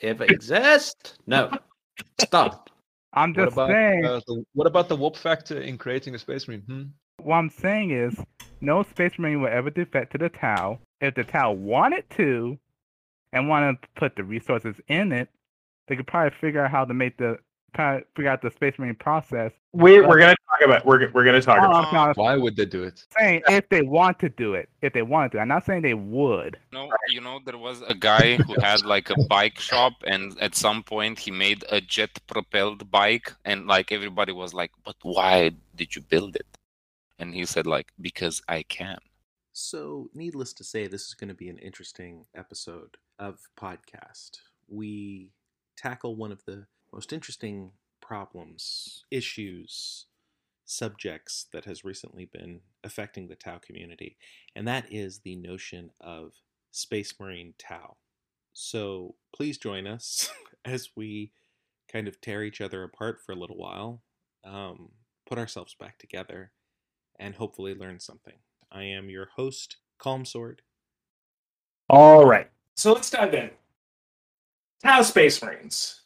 If it exists, no. Stop. I'm What just about, saying. uh, the, what about the warp factor in creating a space marine? Hmm? What I'm saying is, no space marine will ever defect to the Tau. If the Tau wanted to, and wanted to put the resources in it, they could probably figure out how to make the probably figure out the space marine process. We're, we're gonna talk about we're, we're gonna talk Oh, about I'm Why would they do it? saying if they want to do it. If they wanted to, I'm not saying they would. No, you know, there was a guy who had like a bike shop, and at some point he made a jet-propelled bike, and like everybody was like, "But why did you build it?" And he said, "Like because I can." So, needless to say, this is going to be an interesting episode of podcast. We tackle one of the most interesting problems, issues, subjects that has recently been affecting the Tau community, and that is the notion of Space Marine Tau. So, please join us as we kind of tear each other apart for a little while, um, put ourselves back together, and hopefully learn something. I am your host, Calm Sword. All right. So let's dive in. Tau Space Marines.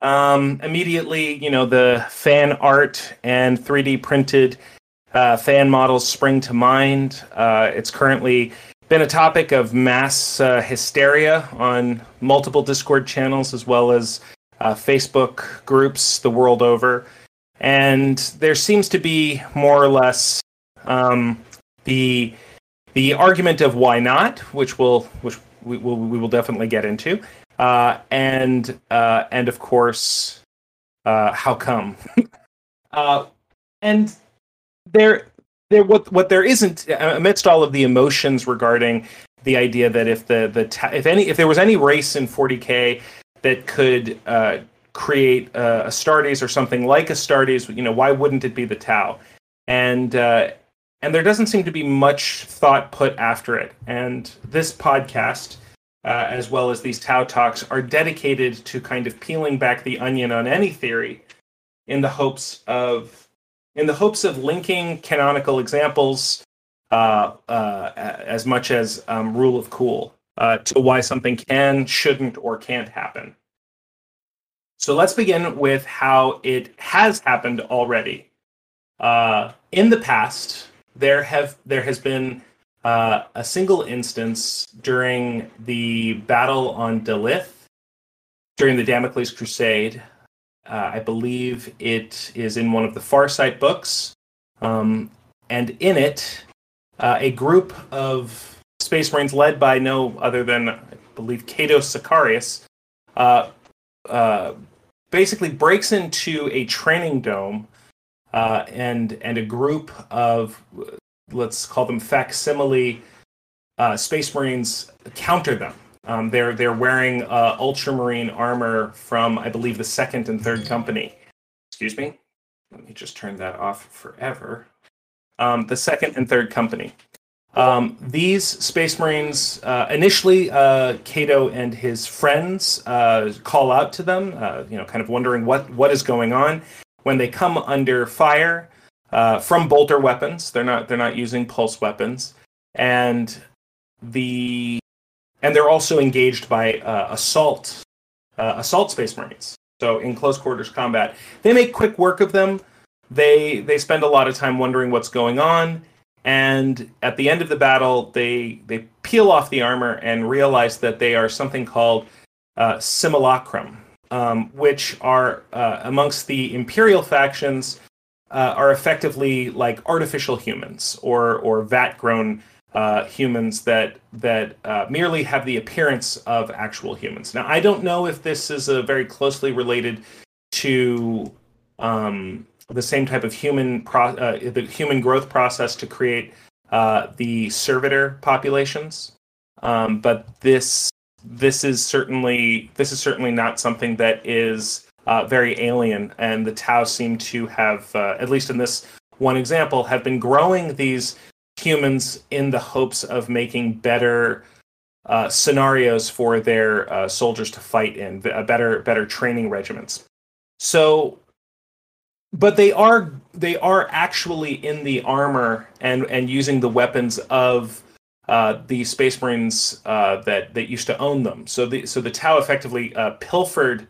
Um, immediately, you know, the fan art and 3D printed uh, fan models spring to mind. Uh, it's currently been a topic of mass uh, hysteria on multiple Discord channels as well as uh, Facebook groups the world over. And there seems to be more or less um, the the argument of why not, which will which we will we will definitely get into, uh, and uh, and of course, uh, how come? uh, and there there what what there isn't amidst all of the emotions regarding the idea that if the the ta- if any if there was any race in 40k that could uh, create a Astartes or something like Astartes, you know, why wouldn't it be the Tau? And uh, and there doesn't seem to be much thought put after it. And this podcast, uh, as well as these Tau talks, are dedicated to kind of peeling back the onion on any theory, in the hopes of in the hopes of linking canonical examples uh, uh, as much as um, rule of cool uh, to why something can, shouldn't, or can't happen. So let's begin with how it has happened already. Uh, in the past, there have there has been uh, a single instance during the battle on Dal'yth, during the Damocles Crusade. Uh, I believe it is in one of the Farsight books, um, and in it, uh, a group of Space Marines led by no other than I believe Cato Sicarius, uh, uh, basically breaks into a training dome uh, and and a group of let's call them facsimile uh, space marines counter them. Um, they're they're wearing uh, ultramarine armor from I believe the second and third company. Excuse me. Let me just turn that off forever. Um, the second and third company. Um, these space marines uh, initially, uh, Cato and his friends uh, call out to them, uh, you know, kind of wondering what what is going on when they come under fire uh, from bolter weapons. They're not they're not using pulse weapons, and the and they're also engaged by uh, assault uh, assault space marines. So in close quarters combat, they make quick work of them. They they spend a lot of time wondering what's going on, and at the end of the battle, they they peel off the armor and realize that they are something called uh, simulacrum um, which are uh, amongst the imperial factions uh, are effectively like artificial humans or or vat grown uh, humans that that uh, merely have the appearance of actual humans. Now I don't know if this is a very closely related to um, the same type of human pro- uh, the human growth process to create uh, the servitor populations, um, but this this is certainly this is certainly not something that is uh, very alien, and the Tau seem to have, uh, at least in this one example, have been growing these humans in the hopes of making better uh, scenarios for their uh, soldiers to fight in, uh, better better training regiments. So, but they are they are actually in the armor and and using the weapons of uh, the Space Marines uh, that that used to own them. So the so the Tau effectively uh, pilfered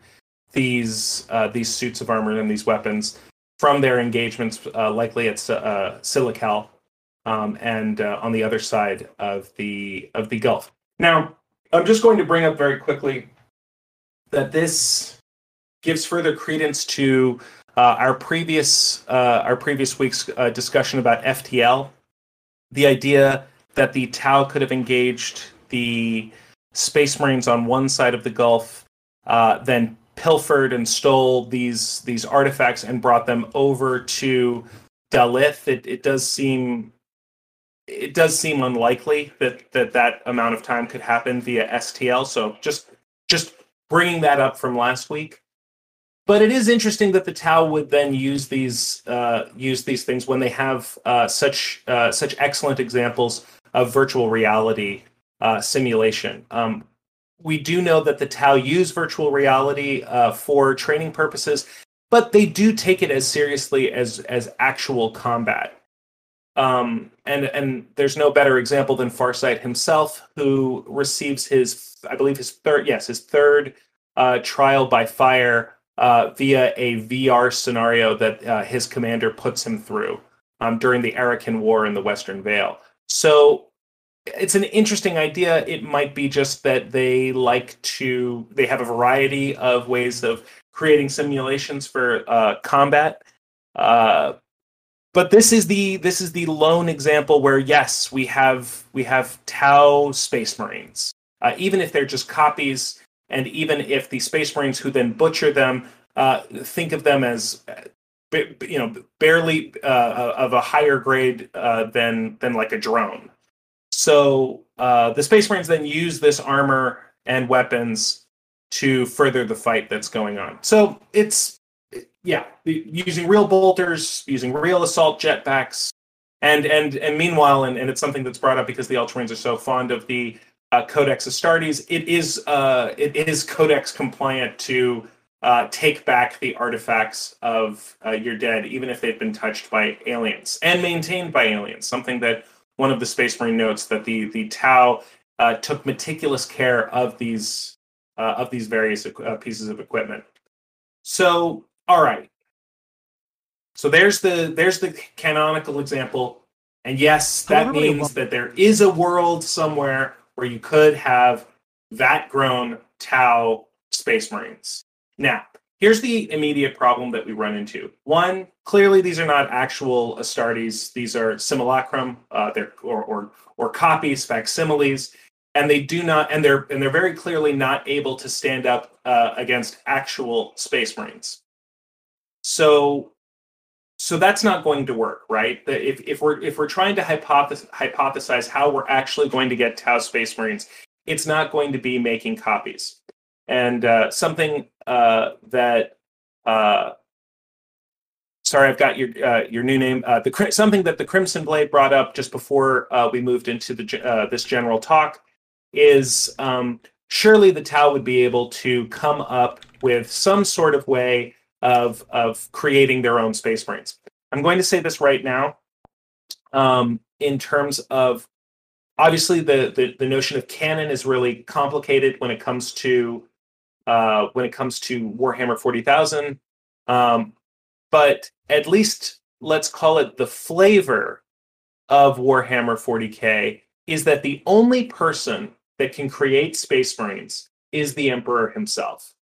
these uh, these suits of armor and these weapons from their engagements, uh, likely at uh, Silical, um, and uh, on the other side of the of the Gulf. Now, I'm just going to bring up very quickly that this gives further credence to uh, our previous uh, our previous week's discussion about FTL, the idea that the Tau could have engaged the Space Marines on one side of the Gulf, then pilfered and stole these these artifacts and brought them over to Dal'yth. It it does seem it does seem unlikely that that that amount of time could happen via STL. So just just bringing that up from last week. But it is interesting that the Tau would then use these uh, use these things when they have uh, such uh, such excellent examples of virtual reality uh, simulation. Um, we do know that the Tau use virtual reality uh, for training purposes, but they do take it as seriously as as actual combat. Um, and and there's no better example than Farsight himself, who receives his, I believe, his third, yes, his third uh, trial by fire uh, via a VR scenario that uh, his commander puts him through um, during the Arakan War in the Western Vale. So it's an interesting idea. It might be just that they like to, they have a variety of ways of creating simulations for uh, combat. Uh, but this is the this is the lone example where yes, we have we have Tau Space Marines, uh, even if they're just copies, and even if the Space Marines who then butcher them uh, think of them as you know barely uh, of a higher grade uh, than than like a drone. So uh, the Space Marines then use this armor and weapons to further the fight that's going on. So it's yeah, using real bolters, using real assault jetpacks, and and and meanwhile, and, and it's something that's brought up because the Ultramarines are so fond of the uh, Codex Astartes. It is uh, it is Codex compliant to uh, take back the artifacts of uh, your dead, even if they've been touched by aliens and maintained by aliens. Something that one of the Space Marine notes that the the Tau uh, took meticulous care of these uh, of these various uh, pieces of equipment. So, all right. So there's the there's the canonical example, and yes, that means that there is a world somewhere where you could have vat grown Tau Space Marines. Now, here's the immediate problem that we run into. One, clearly these are not actual Astartes; these are simulacrum, uh, they're or, or or copies, facsimiles, and they do not, and they're and they're very clearly not able to stand up uh, against actual Space Marines. So, so that's not going to work, right? If if we're if we're trying to hypothesize, hypothesize how we're actually going to get Tau Space Marines, it's not going to be making copies. And uh, something uh, that uh, sorry, I've got your uh, your new name. Uh, the something that the Crimson Blade brought up just before we moved into the this general talk is um, surely the Tau would be able to come up with some sort of way of of creating their own space marines. I'm going to say this right now. Um, in terms of obviously the, the the notion of canon is really complicated when it comes to uh, when it comes to Warhammer 40,000. Um, but at least let's call it the flavor of Warhammer 40k is that the only person that can create Space Marines is the Emperor himself.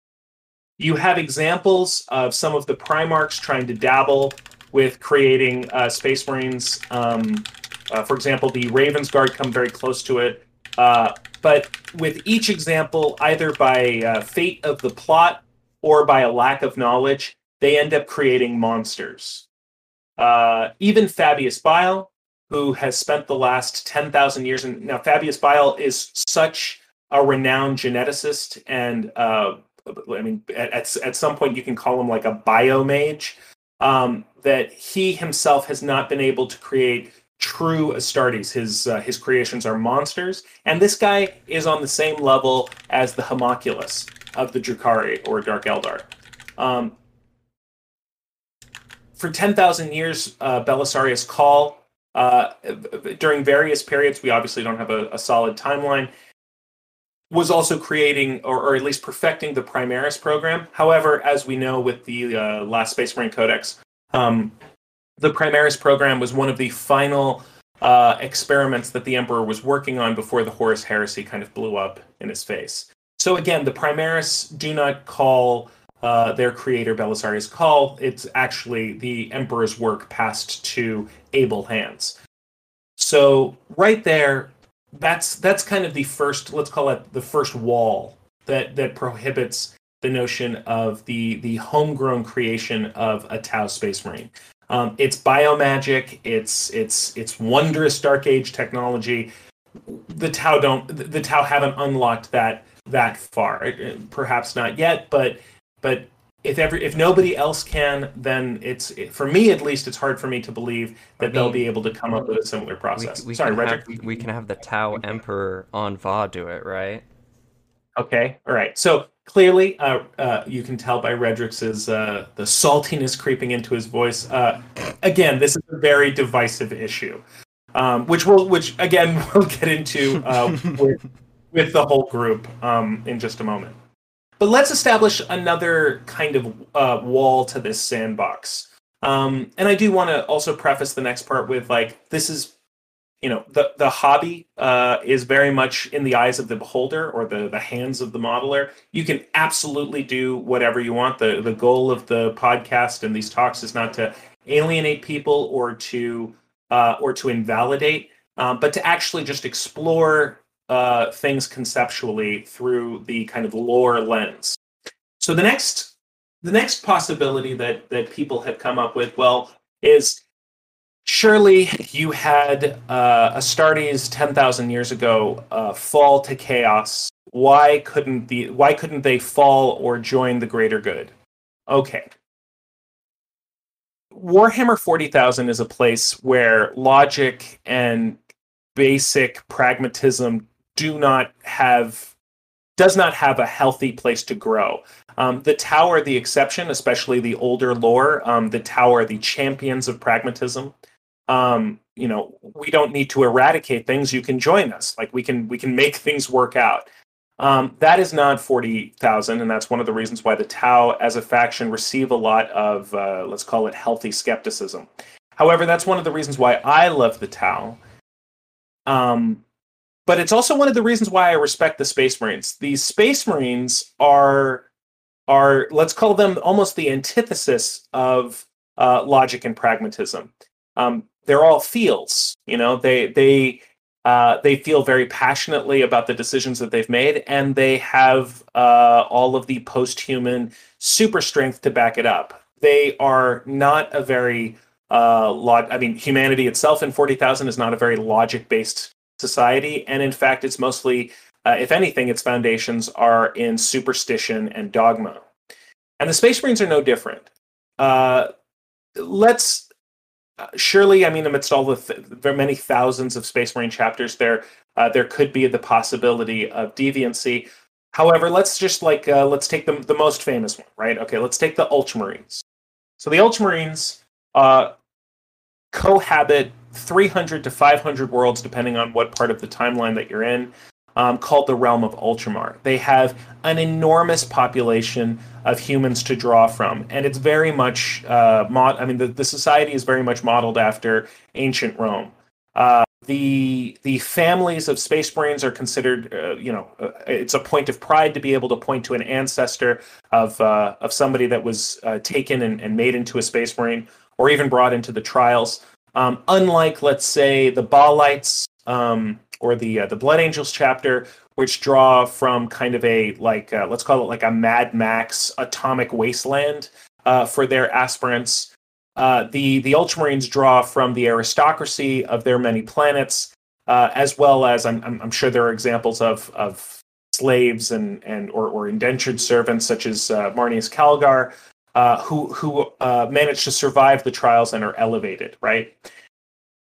You have examples of some of the Primarchs trying to dabble with creating uh, Space Marines. Um, uh, for example, the Ravens Guard come very close to it. Uh, but with each example, either by uh, fate of the plot or by a lack of knowledge, they end up creating monsters. Uh, even Fabius Bile, who has spent the last 10,000 years, and now Fabius Bile is such a renowned geneticist, and uh, I mean, at, at some point you can call him like a biomage, um, that he himself has not been able to create true Astartes. His uh, his creations are monsters, and this guy is on the same level as the homunculus of the Drukhari or Dark Eldar. Um, for ten thousand years, uh, Belisarius Cawl. uh, during various periods. We obviously don't have a, a solid timeline. Was also creating, or, or, at least perfecting, the Primaris program. However, as we know with the uh, last Space Marine Codex, um, the Primaris program was one of the final uh, experiments that the Emperor was working on before the Horus Heresy kind of blew up in his face. So again, the Primaris do not call uh, their creator Belisarius Cawl. It's actually the Emperor's work passed to able hands. So right there, that's that's kind of the first, let's call it the first wall that that prohibits the notion of the the homegrown creation of a Tau Space Marine. Um, it's biomagic. It's it's it's wondrous Dark Age technology. The Tau don't the Tau haven't unlocked that that far. Perhaps not yet, but but if every if nobody else can, then it's for me at least. It's hard for me to believe that I mean, they'll be able to come up with a similar process. We, we Sorry, can have, we can have the Tau Emperor on Va do it, right? Okay, all right. So clearly, uh, uh, you can tell by Redrix's uh, the saltiness creeping into his voice. Uh, again, this is a very divisive issue, um, which will, which again, we'll get into uh, with with the whole group um, in just a moment. But let's establish another kind of uh, wall to this sandbox. Um, and I do want to also preface the next part with like this is you know the the hobby uh, is very much in the eyes of the beholder or the the hands of the modeler. You can absolutely do whatever you want. the The goal of the podcast and these talks is not to alienate people or to uh, or to invalidate, um, but to actually just explore uh, things conceptually through the kind of lore lens. So the next the next possibility that that people have come up with, well, is surely you had uh, Astartes ten thousand years ago uh, fall to chaos. Why couldn't the why couldn't they fall or join the greater good? Okay. Warhammer 40,000 is a place where logic and basic pragmatism do not have does not have a healthy place to grow. Um, the are the exception, especially the older lore. Um, the are the champions of pragmatism. Um, you know, we don't need to eradicate things. You can join us. Like we can we can make things work out. Um, that is not forty thousand, and that's one of the reasons why the Tau, as a faction, receive a lot of uh, let's call it healthy skepticism. However, that's one of the reasons why I love the Tau. Um, but it's also one of the reasons why I respect the Space Marines. These Space Marines are are let's call them almost the antithesis of uh, logic and pragmatism. Um, they're all feels, you know. They they uh, they feel very passionately about the decisions that they've made, and they have uh, all of the post-human super strength to back it up. They are not a very uh, log. I mean, humanity itself in forty thousand is not a very logic-based society. And in fact, it's mostly, uh, if anything, its foundations are in superstition and dogma. And the Space Marines are no different. Uh, let's uh, surely, I mean, amidst all the th- many thousands of Space Marine chapters, there uh, there could be the possibility of deviancy. However, let's just like uh, let's take the the most famous one, right? Okay, let's take the Ultramarines. So the Ultramarines uh, cohabit 300 to 500 worlds, depending on what part of the timeline that you're in, um, called the Realm of Ultramar. They have an enormous population of humans to draw from, and it's very much, uh, mod- I mean, the, the society is very much modeled after ancient Rome. Uh, the the families of space marines are considered uh, you know uh, it's a point of pride to be able to point to an ancestor of uh, of somebody that was uh, taken and, and made into a space marine or even brought into the trials um, unlike, let's say, the Baalites um, or the uh, the Blood Angels chapter, which draw from kind of a like uh, let's call it like a Mad Max atomic wasteland uh, for their aspirants. Uh, the the Ultramarines draw from the aristocracy of their many planets, uh, as well as I'm, I'm, I'm sure there are examples of of slaves and and or, or indentured servants such as uh, Marneus Calgar, who who manage to survive the trials and are elevated, right?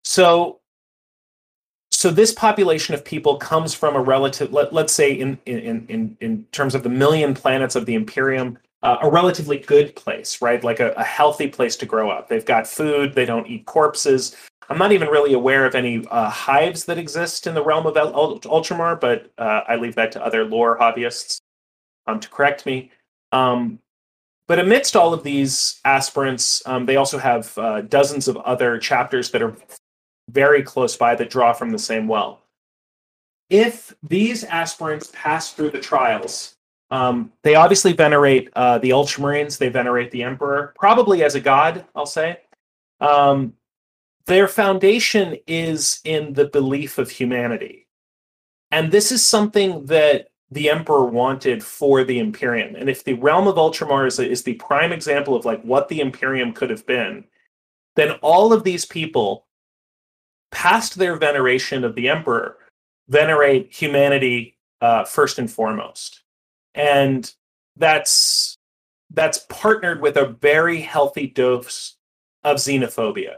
So, so this population of people comes from a relative. Let, let's say in in in in terms of the million planets of the Imperium, uh, a relatively good place, right? Like a, a, healthy place to grow up. They've got food. They don't eat corpses. I'm not even really aware of any uh, hives that exist in the realm of El- Ult- Ultramar, but uh, I leave that to other lore hobbyists um, to correct me. Um, but amidst all of these aspirants, um, they also have uh, dozens of other chapters that are very close by that draw from the same well. If these aspirants pass through the trials, um, they obviously venerate uh, the Ultramarines, they venerate the Emperor, probably as a god, I'll say. Um, their foundation is in the belief of humanity. And this is something that the emperor wanted for the imperium and if the realm of ultramar is, is the prime example of like what the imperium could have been then all of these people past their veneration of the emperor venerate humanity uh, first and foremost and that's that's partnered with a very healthy dose of xenophobia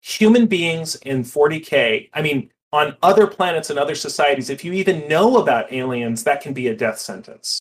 human beings in 40k i mean on other planets and other societies, if you even know about aliens, that can be a death sentence.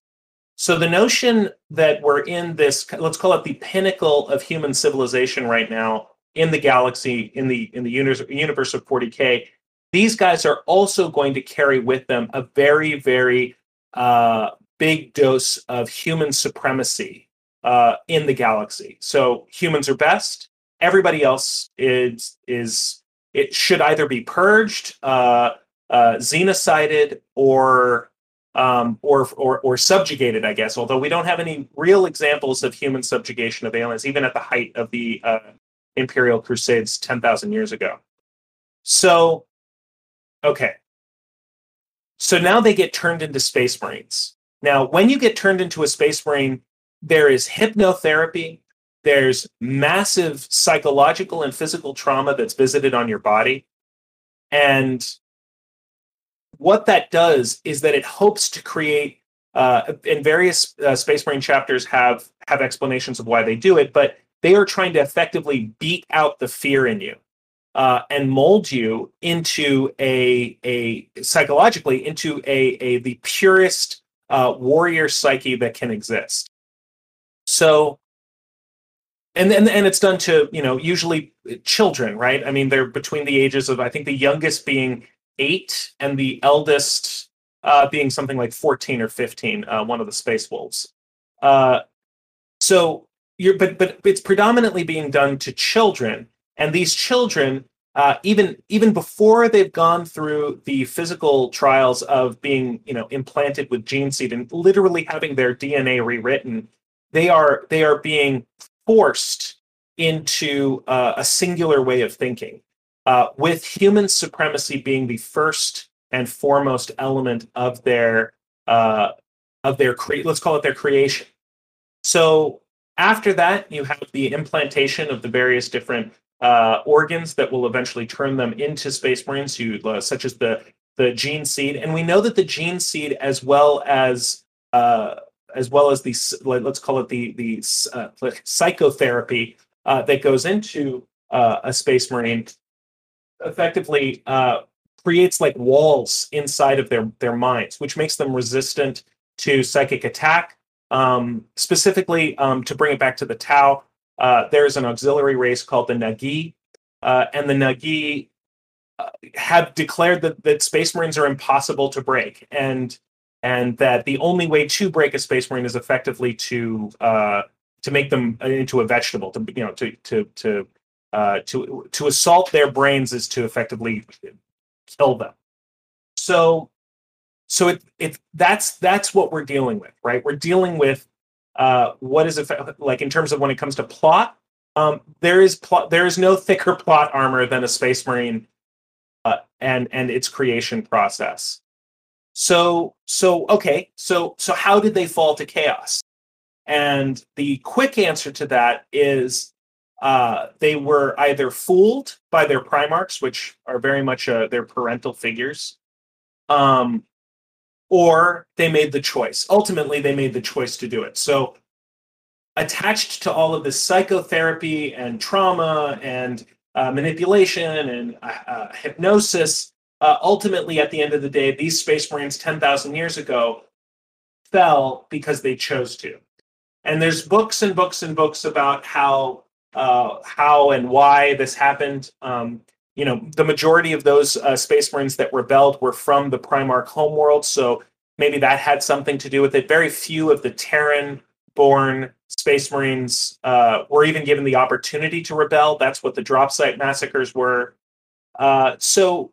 So the notion that we're in this, let's call it the pinnacle of human civilization right now in the galaxy, in the in the universe, of 40k, these guys are also going to carry with them a very, very uh, big dose of human supremacy uh, in the galaxy. So humans are best. Everybody else is is it should either be purged, uh, uh, xenocided, or um, or, or or subjugated. I guess, although we don't have any real examples of human subjugation of aliens, even at the height of the uh, Imperial Crusades ten thousand years ago. So, okay. So now they get turned into space marines. Now, when you get turned into a space marine, there is hypnotherapy, there's massive psychological and physical trauma that's visited on your body. And what that does is that it hopes to create, uh, and various uh, Space Marine chapters have have explanations of why they do it, but they are trying to effectively beat out the fear in you uh, and mold you into a a psychologically into a a the purest uh, warrior psyche that can exist. So and, and and it's done to you know usually children right i mean they're between the ages of i think the youngest being eight and the eldest uh, being something like 14 or 15 uh, one of the space wolves uh, so you're but but it's predominantly being done to children and these children uh, even even before they've gone through the physical trials of being you know implanted with gene seed and literally having their dna rewritten they are they are being forced into uh, a singular way of thinking, uh, with human supremacy being the first and foremost element of their uh, of their cre- let's call it their creation. So after that, you have the implantation of the various different uh, organs that will eventually turn them into space marines, uh, such as the the gene seed, and we know that the gene seed, as well as uh, as well as the let's call it the the uh, psychotherapy uh, that goes into a space marine effectively creates like walls inside of their their minds which makes them resistant to psychic attack um, specifically um, to bring it back to the tau uh, there's an auxiliary race called the nagi uh, and the nagi have declared that, that space marines are impossible to break and and that the only way to break a space marine is effectively to uh, to make them into a vegetable, to you know, to to to uh, to to assault their brains is to effectively kill them. So, so it it that's that's what we're dealing with, right? We're dealing with uh, what is effect- like in terms of when it comes to plot. Um, there is plot. There is no thicker plot armor than a space marine, uh, and and its creation process. So so okay, so so how did they fall to chaos? And the quick answer to that is uh, they were either fooled by their primarchs, which are very much uh, their parental figures, um, or they made the choice. Ultimately, they made the choice to do it. So, attached to all of this psychotherapy and trauma and uh, manipulation and uh, uh, hypnosis, uh, ultimately, at the end of the day, these Space Marines 10,000 years ago fell because they chose to. And there's books and books and books about how uh, how and why this happened. Um, you know, the majority of those uh, Space Marines that rebelled were from the Primarch homeworld, so maybe that had something to do with it. Very few of the Terran-born Space Marines uh, were even given the opportunity to rebel. That's what the drop site massacres were. Uh, so,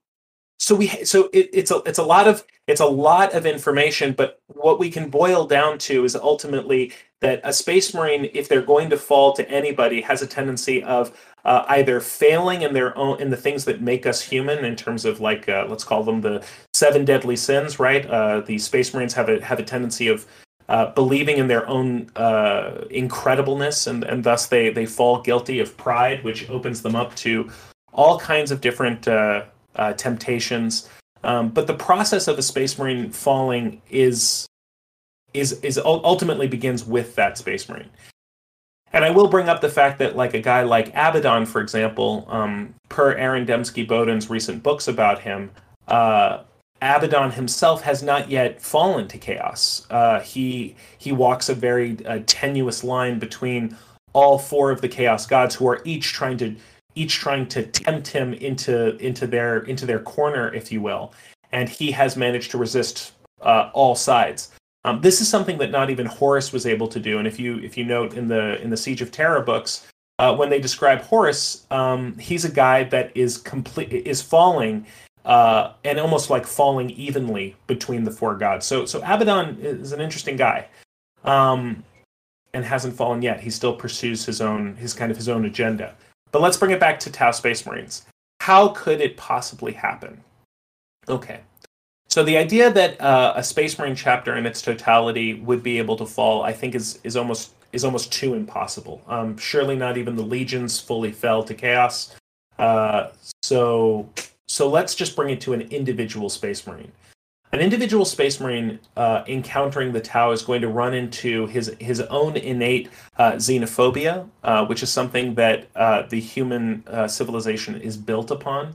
so we so it, it's a it's a lot of it's a lot of information, but what we can boil down to is ultimately that a Space Marine, if they're going to fall to anybody, has a tendency of uh, either failing in their own in the things that make us human, in terms of like uh, let's call them the seven deadly sins, right? Uh, the Space Marines have a have a tendency of uh, believing in their own uh, incredibleness, and and thus they they fall guilty of pride, which opens them up to all kinds of different uh, uh, temptations. Um, but the process of a space marine falling is is is ultimately begins with that space marine. And I will bring up the fact that, like a guy like Abaddon, for example, um, per Aaron Dembski Bowden's recent books about him, uh, Abaddon himself has not yet fallen to chaos. Uh, he he walks a very uh, tenuous line between all four of the chaos gods, who are each trying to each trying to tempt him into into their into their corner, if you will, and he has managed to resist uh, all sides. Um, this is something that not even Horus was able to do. And if you if you note in the in the Siege of Terra books, uh, when they describe Horus, um, he's a guy that is complete is falling uh, and almost like falling evenly between the four gods. So so Abaddon is an interesting guy. Um, and hasn't fallen yet. He still pursues his own his kind of his own agenda. But let's bring it back to Tau Space Marines. How could it possibly happen? Okay. So the idea that uh, a Space Marine chapter in its totality would be able to fall, I think, is is almost is almost too impossible. Um, surely not even the legions fully fell to chaos. Uh, so so let's just bring it to an individual Space Marine. An individual Space Marine uh, encountering the Tau is going to run into his his own innate uh, xenophobia, uh, which is something that uh, the human uh, civilization is built upon,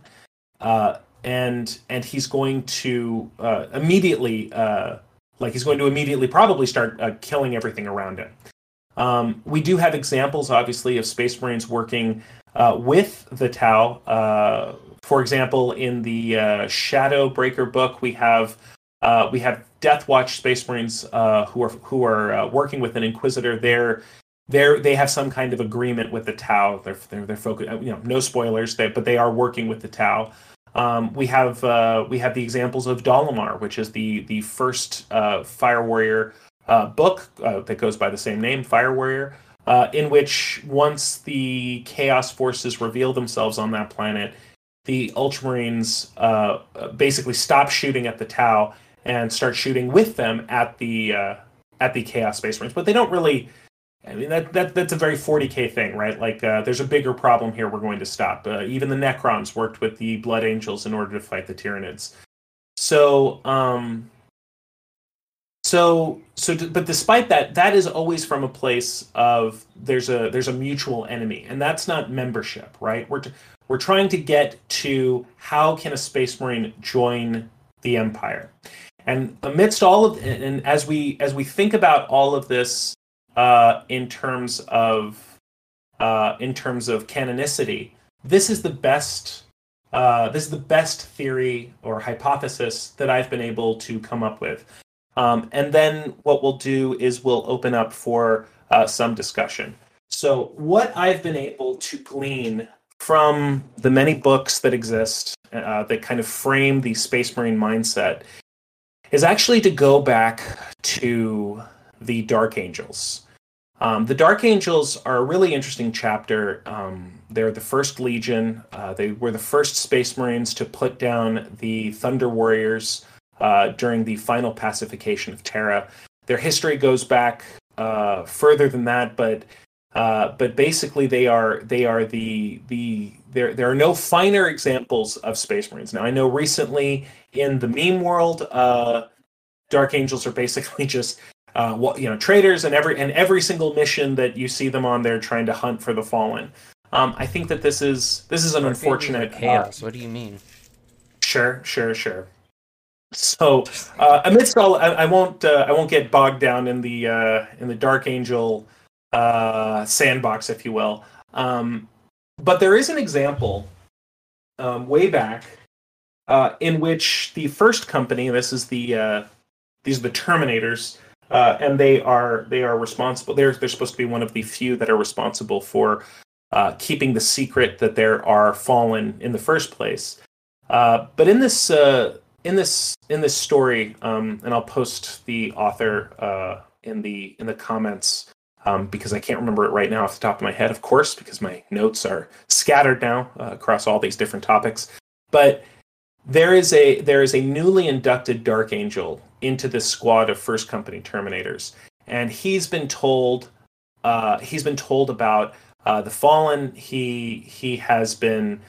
uh, and and he's going to immediately, like he's going to immediately probably start killing everything around him. Um, we do have examples, obviously, of Space Marines working with the Tau for example, in the uh, Shadow Breaker book, we have uh, we have Death Watch Space Marines uh, who are who are uh, working with an Inquisitor. They're they they have some kind of agreement with the Tau. They're they're, they're focused. You know, no spoilers, they, but they are working with the Tau. Um, we have uh, we have the examples of Dalamar, which is the the first uh, Fire Warrior book that goes by the same name, Fire Warrior. in which once the Chaos forces reveal themselves on that planet, the Ultramarines uh, basically stop shooting at the Tau and start shooting with them at the uh, at the Chaos Space Marines. But they don't really. I mean that, that that's a very 40k thing, right? Like uh, there's a bigger problem here. We're going to stop. Uh, even the Necrons worked with the Blood Angels in order to fight the Tyranids. So um, so so but despite that that is always from a place of there's a there's a mutual enemy and that's not membership right we're t- we're trying to get to how can a space marine join the empire and amidst all of and as we as we think about all of this uh, in terms of uh, in terms of canonicity this is the best uh, this is the best theory or hypothesis that I've been able to come up with. Um, and then what we'll do is we'll open up for uh, some discussion. So, what I've been able to glean from the many books that exist uh, that kind of frame the Space Marine mindset is actually to go back to the Dark Angels. Um, the Dark Angels are a really interesting chapter. Um, they're the first Legion. Uh, they were the first Space Marines to put down the Thunder Warriors uh, during the final pacification of Terra. Their history goes back uh, further than that, but uh, but basically they are they are the the there there are no finer examples of Space Marines. Now I know recently in the meme world, uh, Dark Angels are basically just uh, what you know traitors and every and every single mission that you see them on, they're trying to hunt for the fallen. Um, I think that this is this is an Dark unfortunate chaos. what do you mean? Sure, sure, sure. So uh, amidst all, I, I won't uh, I won't get bogged down in the uh, in the Dark Angel uh, sandbox, if you will. Um, but there is an example um, way back, uh, in which the first company, this is the uh, these are the Terminators, uh, and they are they are responsible. They're they're supposed to be one of the few that are responsible for uh, keeping the secret that there are fallen in the first place. Uh, but in this uh, in this in this story, um, and I'll post the author uh, in the in the comments um, because I can't remember it right now off the top of my head, of course, because my notes are scattered now uh, across all these different topics. But there is a there is a newly inducted Dark Angel into this squad of First Company Terminators, and he's been told uh, he's been told about uh, the Fallen. He he has been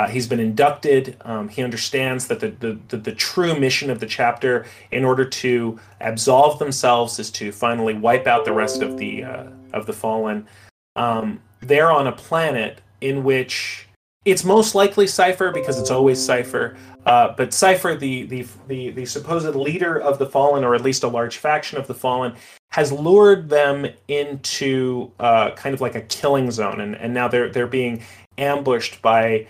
uh, he's been inducted. Um, he understands that the, the, the the true mission of the chapter, in order to absolve themselves, is to finally wipe out the rest of the uh, of the fallen. Um, they're on a planet in which it's most likely Cypher because it's always Cypher. Uh, but Cypher, the, the the the supposed leader of the Fallen, or at least a large faction of the Fallen, has lured them into uh, kind of like a killing zone, and, and now they're they're being ambushed by.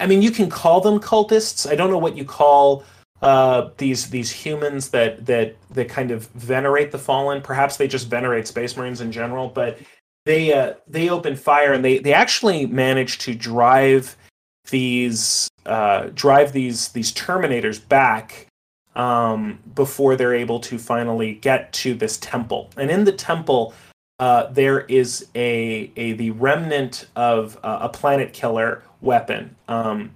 I mean, you can call them cultists. I don't know what you call uh, these these humans that that that kind of venerate the fallen. Perhaps they just venerate space marines in general, but they uh, they open fire and they they actually manage to drive these uh, drive these these terminators back um, before they're able to finally get to this temple. And in the temple, uh, there is a, a the remnant of uh, a planet killer weapon. Um,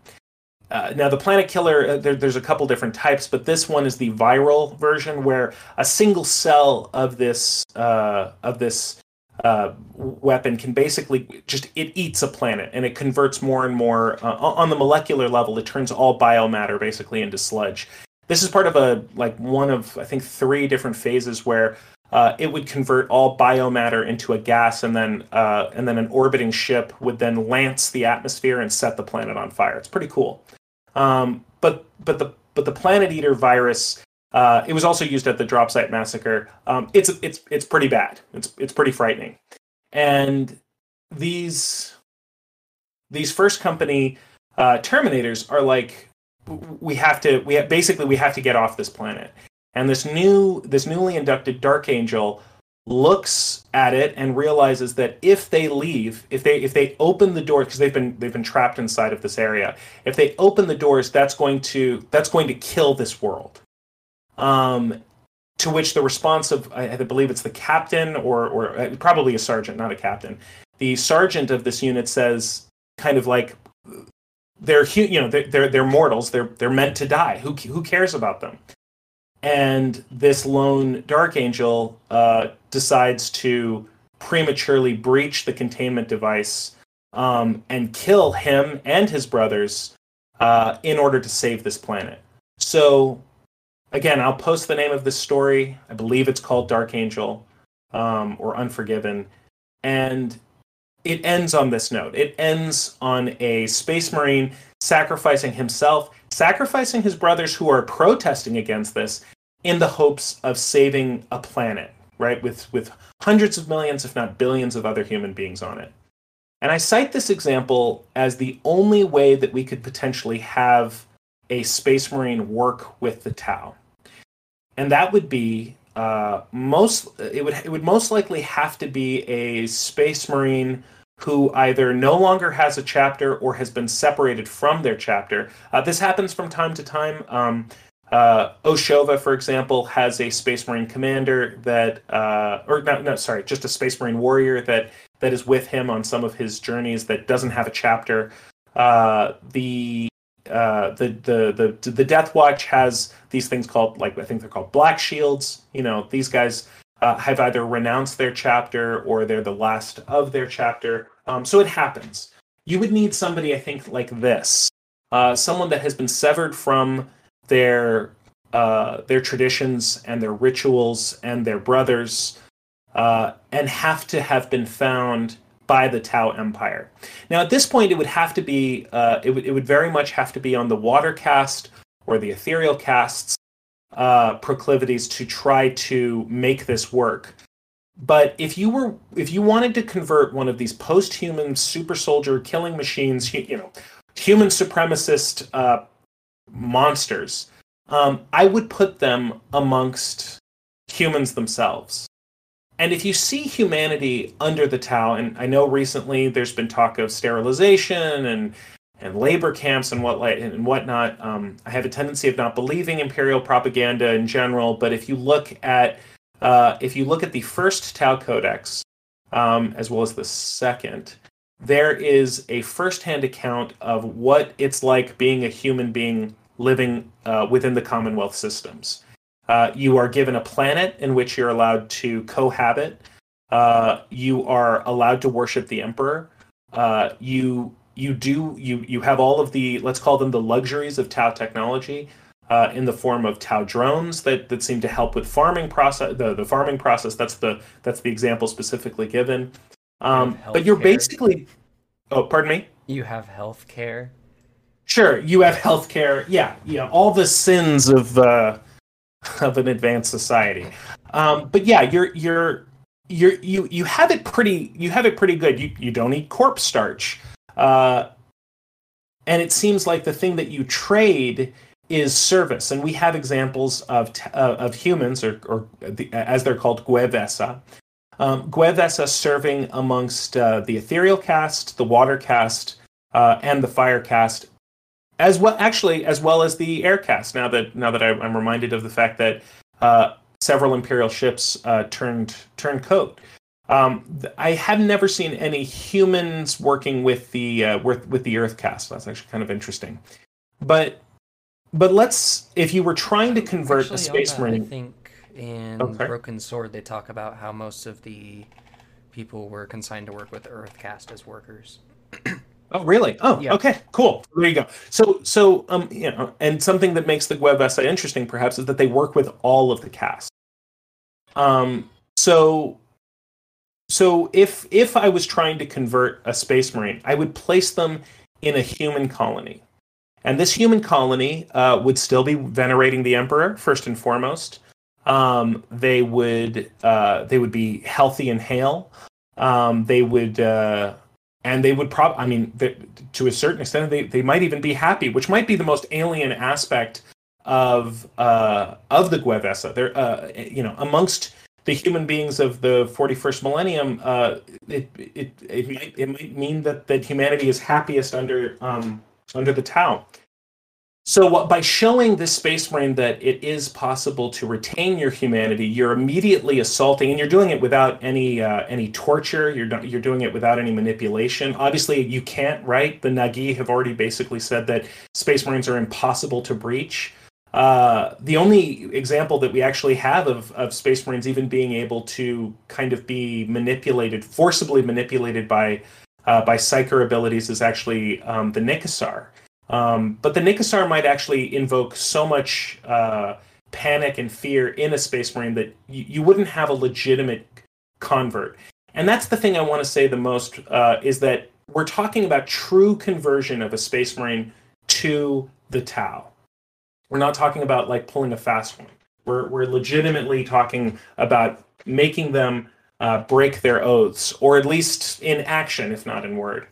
uh, now, the planet killer, uh, there, there's a couple different types, but this one is the viral version, where a single cell of this uh, of this uh, weapon can basically just it eats a planet and it converts more and more uh, on the molecular level. It turns all biomatter basically into sludge. This is part of a like one of I think three different phases where uh, it would convert all biomatter into a gas, and then uh, and then an orbiting ship would then lance the atmosphere and set the planet on fire. It's pretty cool. Um, but but the but the Planet Eater virus, uh, it was also used at the drop site massacre. Um, it's it's it's pretty bad. It's it's pretty frightening. And these these first company uh, Terminators are like we have to we have, basically we have to get off this planet. And this new this newly inducted Dark Angel looks at it and realizes that if they leave, if they if they open the door because they've been they've been trapped inside of this area, if they open the doors, that's going to that's going to kill this world. Um, to which the response of I, believe it's the captain or or uh, probably a sergeant, not a captain. The sergeant of this unit says, kind of like they're you know they're they're, they're mortals. They're they're meant to die. Who who cares about them? And this lone dark angel uh, decides to prematurely breach the containment device um, and kill him and his brothers uh, in order to save this planet. So, again, I'll post the name of this story. I believe it's called Dark Angel um, or Unforgiven. And it ends on this note it ends on a space marine sacrificing himself sacrificing his brothers who are protesting against this in the hopes of saving a planet, right? With with hundreds of millions, if not billions, of other human beings on it. And I cite this example as the only way that we could potentially have a space marine work with the Tau, and that would be uh, most. It would it would most likely have to be a space marine who either no longer has a chapter or has been separated from their chapter. Uh, this happens from time to time. Um, uh, Oshova, for example, has a Space Marine commander that, uh, or no, no, sorry, just a Space Marine warrior that that is with him on some of his journeys that doesn't have a chapter. Uh, the uh, the the the the Death Watch has these things called like I think they're called Black Shields. You know, these guys uh, have either renounced their chapter or they're the last of their chapter. Um, so it happens. You would need somebody, I think, like this, uh, someone that has been severed from their uh, their traditions and their rituals and their brothers, uh, and have to have been found by the Tau Empire. Now, at this point, it would have to be uh, it would it would very much have to be on the water caste or the ethereal castes uh, proclivities to try to make this work. But if you were if you wanted to convert one of these post-human super soldier killing machines, you, know, human supremacist uh, monsters, um, I would put them amongst humans themselves. And if you see humanity under the Tau, and I know recently there's been talk of sterilization and and labor camps and what and whatnot. Um, I have a tendency of not believing imperial propaganda in general, but if you look at uh, if you look at the first Tau Codex um, as well as the second, there is a firsthand account of what it's like being a human being living uh, within the Commonwealth systems. Uh, you are given a planet in which you're allowed to cohabit. Uh, you are allowed to worship the emperor. Uh, you you do you you have all of the let's call them the luxuries of Tau technology uh, in the form of Tau drones that that seem to help with farming process the, the farming process. That's the that's the example specifically given. Um, but you're basically oh pardon me. You have health care. Sure, you have healthcare. Yeah, yeah, all the sins of uh, of an advanced society. Um, but yeah, you're you're you're you you have it pretty you have it pretty good. You you don't eat corpse starch, uh, and it seems like the thing that you trade is service. And we have examples of uh, of humans or or the, as they're called guevesa. Um, guevesa serving amongst uh, the ethereal caste, the water caste, uh, and the fire caste as well actually as well as the air caste now that now that I, i'm reminded of the fact that uh, several imperial ships uh, turned turned coat um, i have never seen any humans working with the uh, with, with the earth caste that's actually kind of interesting but but let's if you were trying to convert Actually, a space that, I think in Okay. Broken Sword they talk about how most of the people were consigned to work with Earth Caste as workers. Oh, really? Oh, Yeah. okay, cool. There you go. So, so, um, you know, and something that makes the Guevesa interesting, perhaps, is that they work with all of the caste. Um, so, so if if I was trying to convert a space marine, I would place them in a human colony, and this human colony uh, would still be venerating the emperor first and foremost. Um, they would uh, they would be healthy and hale. Um, they would. Uh, and they would probably i mean to a certain extent they, they might even be happy which might be the most alien aspect of uh, of the guevesa they're uh, you know amongst the human beings of the 41st millennium uh, it, it, it, might, it might mean that, that humanity is happiest under um, under the tau so what, by showing this space marine that it is possible to retain your humanity, you're immediately assaulting, and you're doing it without any uh, any torture. You're do- you're doing it without any manipulation. Obviously, you can't. Right? The Nagi have already basically said that space marines are impossible to breach. Uh, the only example that we actually have of, of space marines even being able to kind of be manipulated, forcibly manipulated by uh, by psyker abilities, is actually um, the Nicassar. Um, but the Nicassar might actually invoke so much uh, panic and fear in a space marine that you, you wouldn't have a legitimate convert. And that's the thing I want to say the most uh, is that we're talking about true conversion of a space marine to the Tau. We're not talking about like pulling a fast one. We're we're legitimately talking about making them uh, break their oaths, or at least in action, if not in word.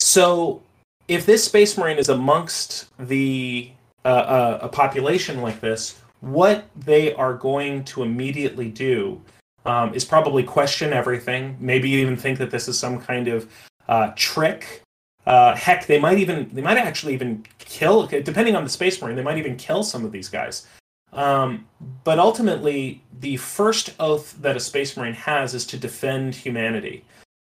So if this space marine is amongst the uh, uh, a population like this, what they are going to immediately do um, is probably question everything. Maybe even think that this is some kind of uh, trick. Uh, heck, they might even they might actually even kill. Depending on the space marine, they might even kill some of these guys. Um, but ultimately, the first oath that a space marine has is to defend humanity.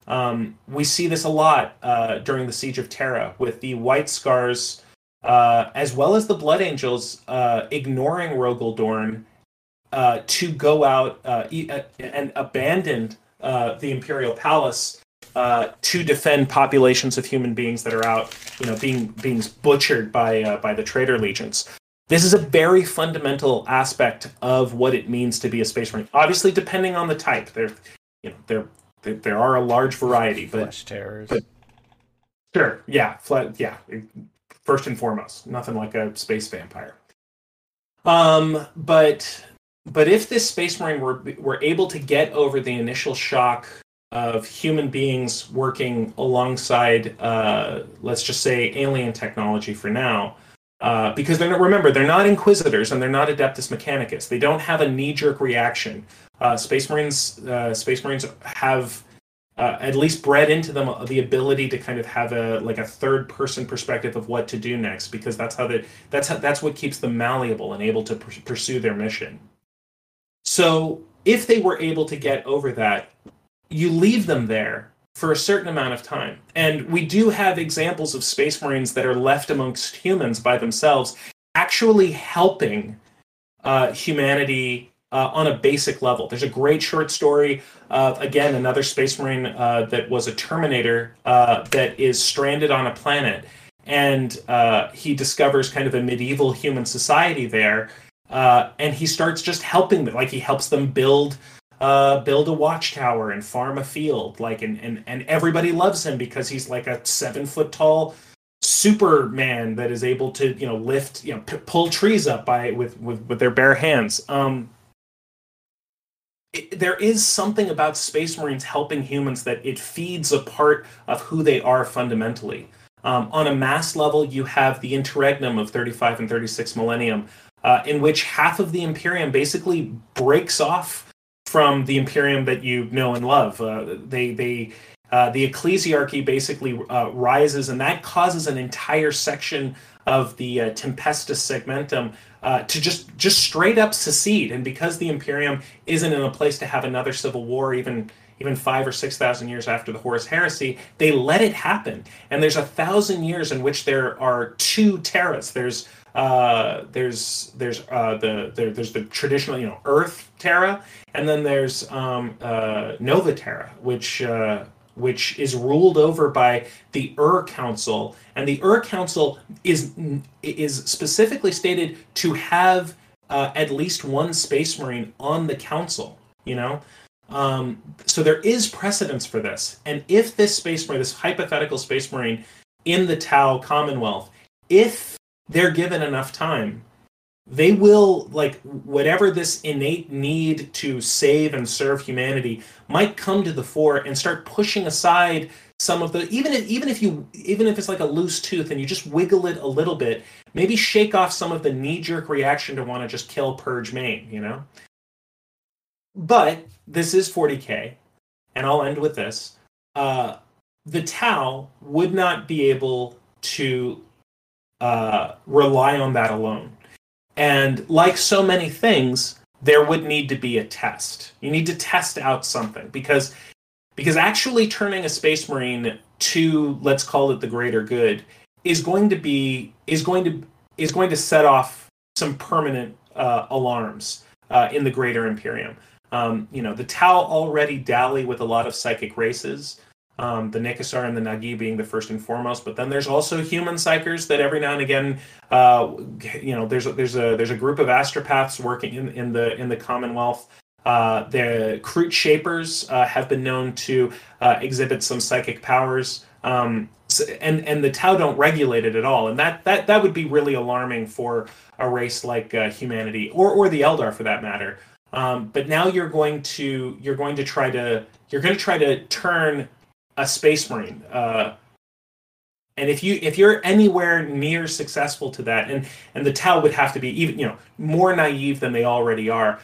Um, we see this a lot uh, during the Siege of Terra with the White Scars, uh, as well as the Blood Angels, uh, ignoring Rogal Dorn uh, to go out uh, uh, and abandon the Imperial Palace uh, to defend populations of human beings that are out, you know, being being butchered by uh, by the traitor legions. This is a very fundamental aspect of what it means to be a space marine. Obviously, depending on the type, there, you know, there there, are a large variety, but Flesh Tearers. but- Sure. Yeah. Flat. Yeah. First and foremost, nothing like a space vampire. Um, but but if this space marine were were able to get over the initial shock of human beings working alongside, uh, let's just say, alien technology for now. Uh, because they're not, remember they're not inquisitors and they're not adeptus mechanicus. They don't have a knee-jerk reaction. Uh, Space Marines, uh, Space Marines have uh, at least bred into them the ability to kind of have a like a third-person perspective of what to do next, because that's how they that's how, that's what keeps them malleable and able to pr- pursue their mission. So if they were able to get over that, you leave them there for a certain amount of time. And we do have examples of space marines that are left amongst humans by themselves, actually helping uh, humanity uh, on a basic level. There's a great short story of, again, another space marine uh, that was a Terminator uh, that is stranded on a planet. And uh, he discovers kind of a medieval human society there. Uh, and he starts just helping them, like he helps them build uh, build a watchtower and farm a field. Like, and, and, and everybody loves him because he's like a seven foot tall Superman that is able to, you know, lift, you know, p- pull trees up by with, with, with their bare hands. Um, it, there is something about space marines helping humans that it feeds a part of who they are fundamentally. Um, on a mass level, you have the interregnum of 35 and 36 millennium, uh, in which half of the Imperium basically breaks off from the Imperium that you know and love. Uh, they they uh, the ecclesiarchy basically uh, rises, and that causes an entire section of the uh, Tempestus Segmentum uh, to just just straight up secede. And because the Imperium isn't in a place to have another civil war, even even five or six thousand years after the Horus Heresy, they let it happen. And there's a thousand years in which there are two terras. There's uh, there's there's uh, the there, there's the traditional you know Earth Terra, and then there's um, uh, Nova Terra, which uh, which is ruled over by the Ur Council, and the Ur Council is is specifically stated to have uh, at least one Space Marine on the council. You know. Um, so there is precedence for this, and if this space marine, this hypothetical space marine in the Tau Commonwealth, if they're given enough time, they will like whatever this innate need to save and serve humanity might come to the fore and start pushing aside some of the even if even if you even if it's like a loose tooth and you just wiggle it a little bit maybe shake off some of the knee-jerk reaction to want to just kill purge main you know? But this is 40k and i'll end with this. Uh the tau would not be able to uh, rely on that alone. And like so many things, there would need to be a test. You need to test out something because because actually turning a space marine to let's call it the greater good is going to be is going to is going to set off some permanent uh, alarms uh, in the greater imperium. Um, you know, the Tau already dally with a lot of psychic races um, the Nicassar and the Nagi being the first and foremost. But then there's also human psykers that every now and again, uh, you know, there's a, there's a there's a group of astropaths working in, in the in the Commonwealth. Uh, the Kroot Shapers uh, have been known to uh, exhibit some psychic powers, um, and and the Tau don't regulate it at all, and that that that would be really alarming for a race like uh, humanity or or the Eldar for that matter. Um, but now you're going to you're going to try to you're going to try to turn a space marine. Uh, and if you if you're anywhere near successful to that, and and the Tau would have to be even you know more naive than they already are.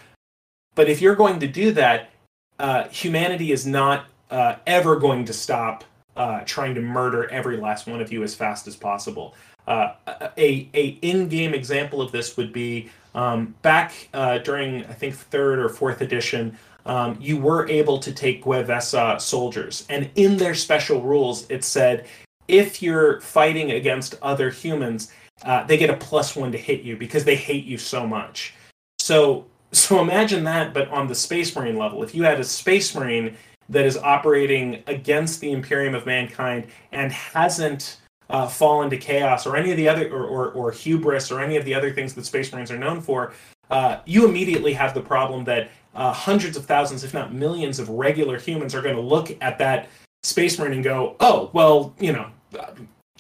But if you're going to do that, uh, humanity is not uh, ever going to stop uh, trying to murder every last one of you as fast as possible. Uh, a a in-game example of this would be um, back uh, during I think third or fourth edition um, you were able to take Guevesa soldiers. And in their special rules, it said if you're fighting against other humans, uh, they get a plus one to hit you because they hate you so much. So, so imagine that, but on the Space Marine level. If you had a Space Marine that is operating against the Imperium of Mankind and hasn't uh, fallen to chaos or any of the other, or, or, or hubris or any of the other things that Space Marines are known for, uh, you immediately have the problem that uh, hundreds of thousands, if not millions, of regular humans are going to look at that space marine and go, "Oh, well, you know,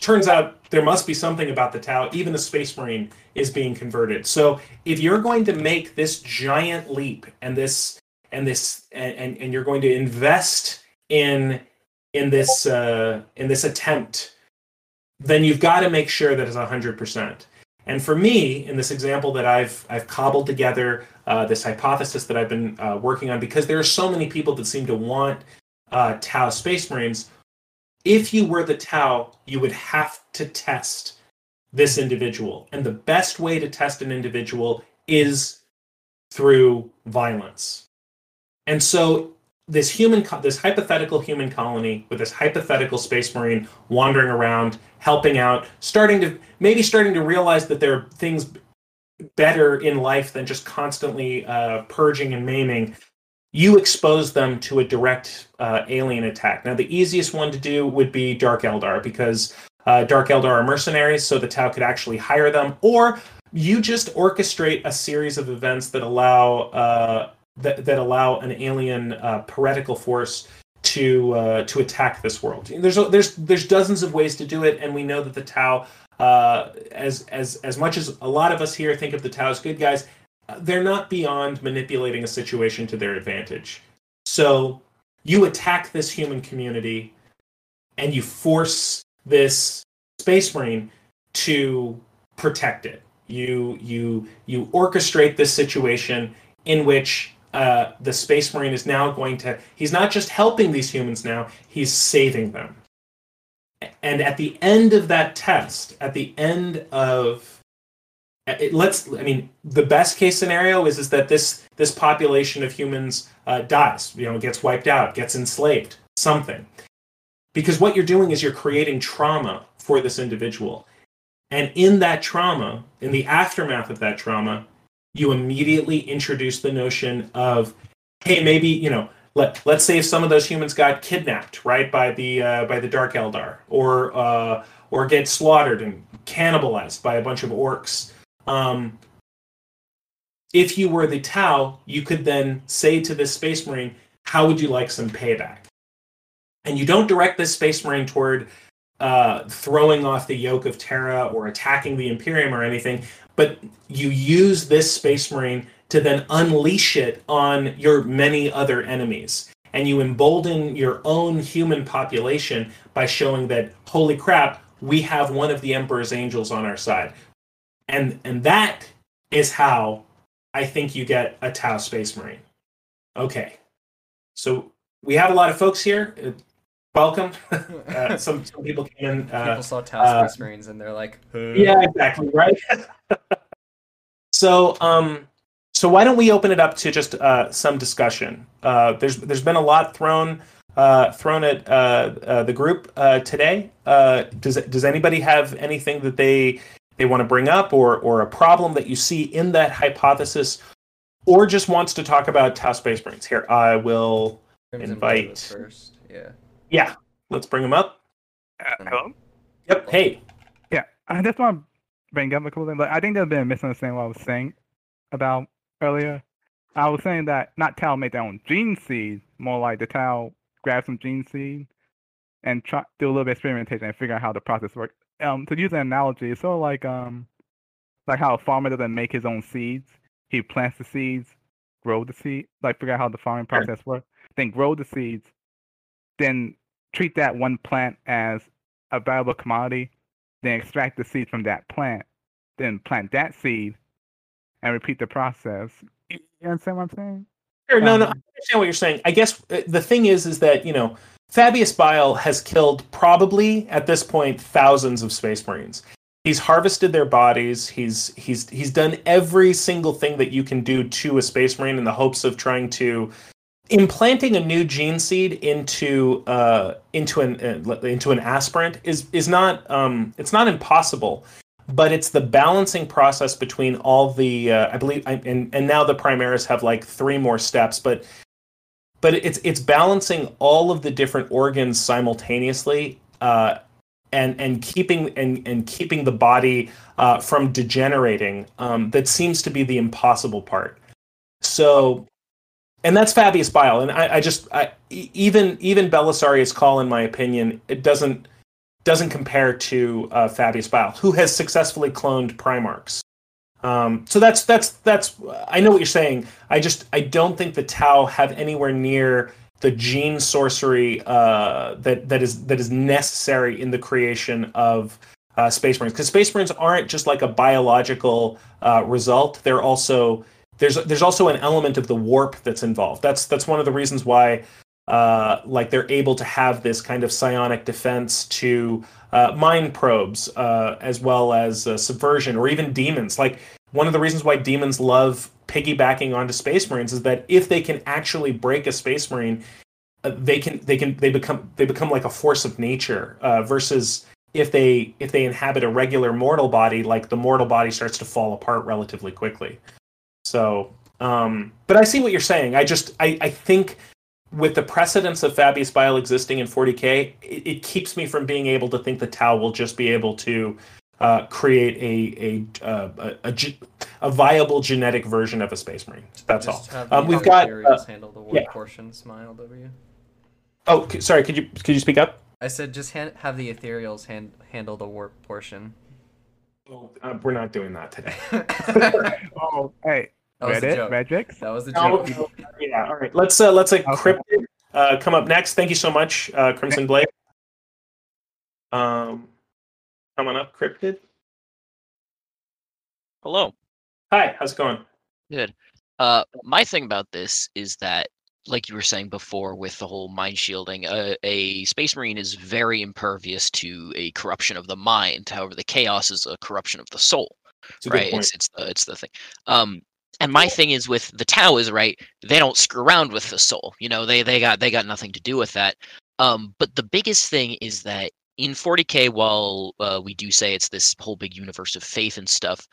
turns out there must be something about the Tau. Even a space marine is being converted." So, if you're going to make this giant leap and this and this and and, and you're going to invest in in this uh, in this attempt, then you've got to make sure that it's hundred percent. And for me, in this example that I've I've cobbled together, uh, this hypothesis that I've been uh, working on, because there are so many people that seem to want uh, Tau Space Marines. If you were the Tau, you would have to test this individual, and the best way to test an individual is through violence. And so this human this hypothetical human colony with this hypothetical space marine wandering around helping out starting to maybe starting to realize that there are things better in life than just constantly uh, purging and maiming you expose them to a direct uh, alien attack. Now the easiest one to do would be dark eldar because uh, dark eldar are mercenaries so the tau could actually hire them or you just orchestrate a series of events that allow uh, that, that allow an alien uh, heretical force to uh, to attack this world. There's there's there's dozens of ways to do it, and we know that the Tau, uh, as as as much as a lot of us here think of the Tau as good guys, they're not beyond manipulating a situation to their advantage. So you attack this human community, and you force this space marine to protect it. You you you orchestrate this situation in which uh, the space marine is now going to he's not just helping these humans now he's saving them. And at the end of that test at the end of it, let's i mean the best case scenario is is that this this population of humans uh, dies you know gets wiped out gets enslaved something. Because what you're doing is you're creating trauma for this individual. And in that trauma in the aftermath of that trauma you immediately introduce the notion of, hey, maybe you know, let let's say if some of those humans got kidnapped, right, by the uh, by the Dark Eldar, or uh, or get slaughtered and cannibalized by a bunch of Orks. Um, if you were the Tau, you could then say to this Space Marine, "How would you like some payback?" And you don't direct this Space Marine toward uh, throwing off the yoke of Terra or attacking the Imperium or anything, but you use this Space Marine to then unleash it on your many other enemies. And you embolden your own human population by showing that, holy crap, we have one of the Emperor's angels on our side. And and that is how I think you get a Tau Space Marine. Okay. So we have a lot of folks here. Uh, welcome. uh, some, some people came in. Uh, People saw Tau uh, Space Marines and they're like, yeah, exactly, right? so, um, so why don't we open it up to just uh, some discussion? Uh, there's there's been a lot thrown uh, thrown at uh, uh, the group uh, today. Uh, does does anybody have anything that they they want to bring up, or or a problem that you see in that hypothesis, or just wants to talk about Tau Space Marines? Here, I will. Crimson Invite. first. Yeah. Yeah, let's bring them up. Uh, hello? Yep. Hey. Yeah, I just want to bring up a couple things. But I think there's been a misunderstanding what I was saying about earlier. I was saying that not Tau made their own gene seed, more like the Tau grabbed some gene seed and try do a little bit of experimentation and figure out how the process works. Um, to use an analogy, it's sort of like um, like how a farmer doesn't make his own seeds. He plants the seeds, grow the seed, like figure out how the farming Sure. process works, then grow the seeds, then treat that one plant as a valuable commodity, then extract the seed from that plant, then plant that seed, and repeat the process. You understand what I'm saying? Sure, no, no, I Um, understand what you're saying. I guess uh, the thing is, is that you know, Fabius Bile has killed probably at this point thousands of Space Marines. He's harvested their bodies. He's he's he's done every single thing that you can do to a Space Marine in the hopes of trying to implanting a new gene seed into uh into an uh, into an aspirant is is not um it's not impossible but it's the balancing process between all the uh, I believe and and now the Primaris have like three more steps, but but it's it's balancing all of the different organs simultaneously uh, and and keeping and and keeping the body uh, from degenerating. Um, that seems to be the impossible part. So. And that's Fabius Bile, and I, I just I, even even Belisarius Cawl, in my opinion, it doesn't doesn't compare to uh, Fabius Bile, who has successfully cloned Primarchs. Um, so that's that's that's I know what you're saying. I just I don't think the Tau have anywhere near the gene sorcery uh, that that is that is necessary in the creation of uh, space marines because space marines aren't just like a biological uh, result they're also there's there's also an element of the warp that's involved. That's that's one of the reasons why uh, like they're able to have this kind of psionic defense to uh, mind probes uh, as well as uh, subversion or even demons. Like one of the reasons why demons love piggybacking onto space marines is that if they can actually break a space marine uh, they can they can they become they become like a force of nature uh, versus if they if they inhabit a regular mortal body like the mortal body starts to fall apart relatively quickly so um but i see what you're saying i just i i think with the precedence of fabius bile existing in 40k it, it keeps me from being able to think the tau will just be able to uh, create a a, uh, a, a ge- a viable genetic version of a space marine that's all Um, we've got, Ethereals uh, handle the warp yeah. portion. Smile, W. oh sorry could you could you speak up I said just han- have the ethereals hand- handle the warp portion. oh, uh, we're not doing that today that Oh, hey, was the Reddit, joke. Regix. That was the No, joke. no, yeah, all right. Let's uh let's like Okay. cryptid uh come up next. Thank you so much, uh Crimson Blade. Um come on up, cryptid. Hello. Hi, how's it going? Good. Uh, my thing about this is that, like you were saying before, with the whole mind shielding, uh, a space marine is very impervious to a corruption of the mind. However, the chaos is a corruption of the soul. It's right? It's it's the it's the thing. Um, and my thing is with the Tau is right. They don't screw around with the soul. You know, they they got they got nothing to do with that. Um, but the biggest thing is that in 40k, while uh, we do say it's this whole big universe of faith and stuff,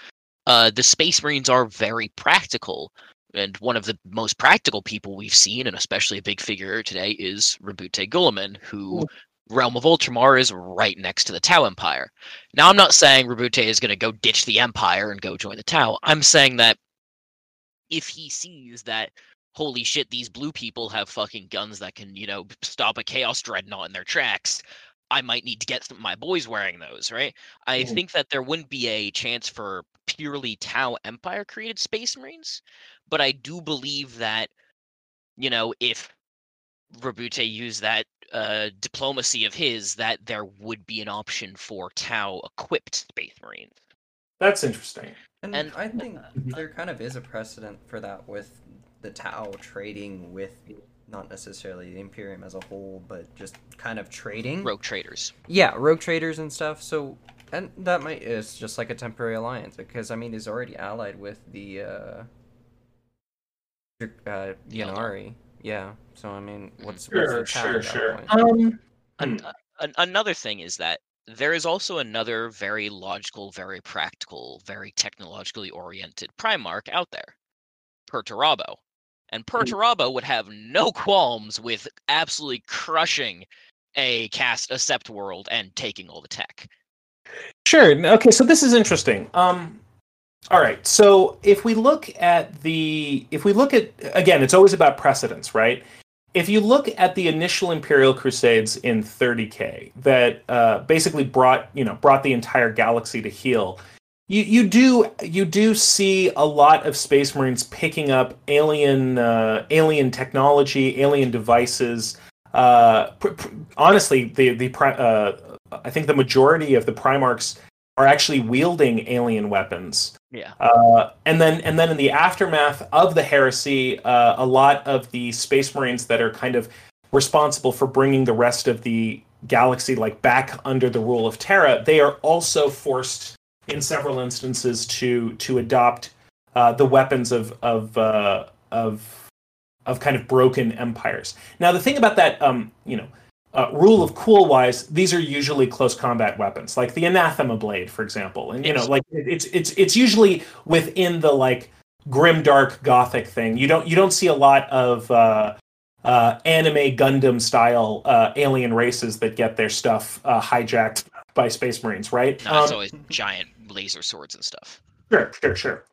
uh, the Space Marines are very practical. And one of the most practical people we've seen, and especially a big figure today, is Roboute Guilliman, who Realm of Ultramar is right next to the Tau Empire. Now, I'm not saying Roboute is going to go ditch the Empire and go join the Tau. I'm saying that if he sees that, holy shit, these blue people have fucking guns that can, you know, stop a Chaos Dreadnought in their tracks, I might need to get some of my boys wearing those, right? I Mhm. think that there wouldn't be a chance for purely Tau Empire created Space Marines, but I do believe that, you know, if Roboute used that uh, diplomacy of his, that there would be an option for Tau equipped Space Marines. That's interesting. And, And- I think there kind of is a precedent for that with the Tau trading with not necessarily the Imperium as a whole, but just kind of trading. Rogue traders. Yeah, rogue traders and stuff. So, and that might it's just like a temporary alliance because I mean he's already allied with the uh, Dr- uh Ynnari. Yeah. So I mean, what's what's Sure, the sure, sure. Um An- Hmm. uh, an- another thing is that there is also another very logical, very practical, very technologically oriented Primarch out there, Perturabo. And Perturabo would have no qualms with absolutely crushing a cast a sept world and taking all the tech. Sure. Okay, so this is interesting. Um all right. So if we look at the if we look at again, it's always about precedence, right? If you look at the initial Imperial Crusades in 30k that uh, basically brought you know brought the entire galaxy to heel, you you do you do see a lot of Space Marines picking up alien uh, alien technology, alien devices. Uh, pr- pr- honestly, the the uh, I think the majority of the Primarchs are actually wielding alien weapons. Yeah. Uh, and then and then in the aftermath of the heresy, uh, a lot of the Space Marines that are kind of responsible for bringing the rest of the galaxy like back under the rule of Terra, they are also forced in several instances to to adopt uh, the weapons of of uh, of of kind of broken empires. Now the thing about that, um, you know, uh, rule of cool wise, these are usually close combat weapons, like the anathema blade, for example. And you know, like it's it's it's usually within the like grim dark gothic thing. You don't you don't see a lot of uh, uh, anime Gundam style uh, alien races that get their stuff uh, hijacked by space marines, right? No, it's Um, always giant laser swords and stuff. Sure, sure, sure.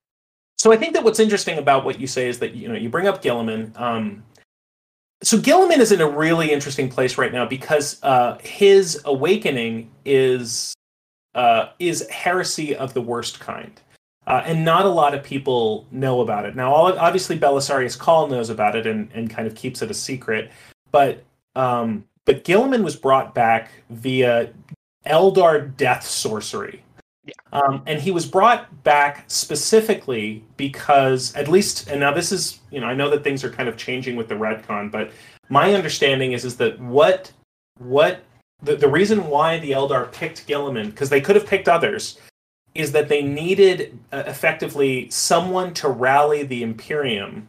So I think that what's interesting about what you say is that you know you bring up Guilliman. Um, so Guilliman is in a really interesting place right now because uh, his awakening is uh, is heresy of the worst kind, uh, and not a lot of people know about it. Now, obviously, Belisarius Cawl knows about it and, and kind of keeps it a secret. but um, but Guilliman was brought back via Eldar death sorcery. Um, and he was brought back specifically because, at least, and now this is, you know, I know that things are kind of changing with the retcon, but my understanding is is that what what the, the reason why the Eldar picked Guilliman because they could have picked others is that they needed uh, effectively someone to rally the Imperium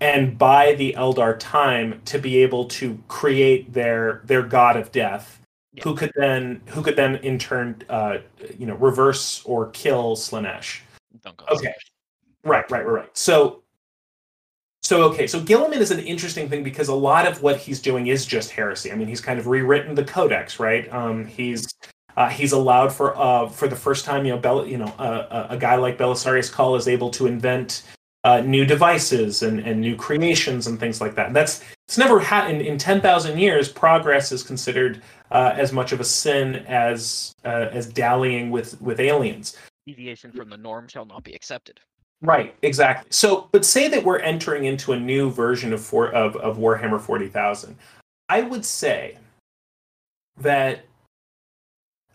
and buy the Eldar time to be able to create their their god of death, Yeah. who could then who could then in turn uh, you know reverse or kill Slaanesh. Don't go. Okay. Right, right, right, right. So, so okay, so Guilliman is an interesting thing because a lot of what he's doing is just heresy. I mean, he's kind of rewritten the Codex, right? Um, he's uh, he's allowed for uh, for the first time, you know, Bel- you know, uh, a, a guy like Belisarius Cawl is able to invent uh, new devices and, and new creations and things like that. And that's it's never happened in, in ten thousand years. Progress is considered uh, as much of a sin as uh, as dallying with with aliens. Deviation from the norm shall not be accepted. Right, exactly. So, but say that we're entering into a new version of for, of, of Warhammer Forty Thousand. I would say that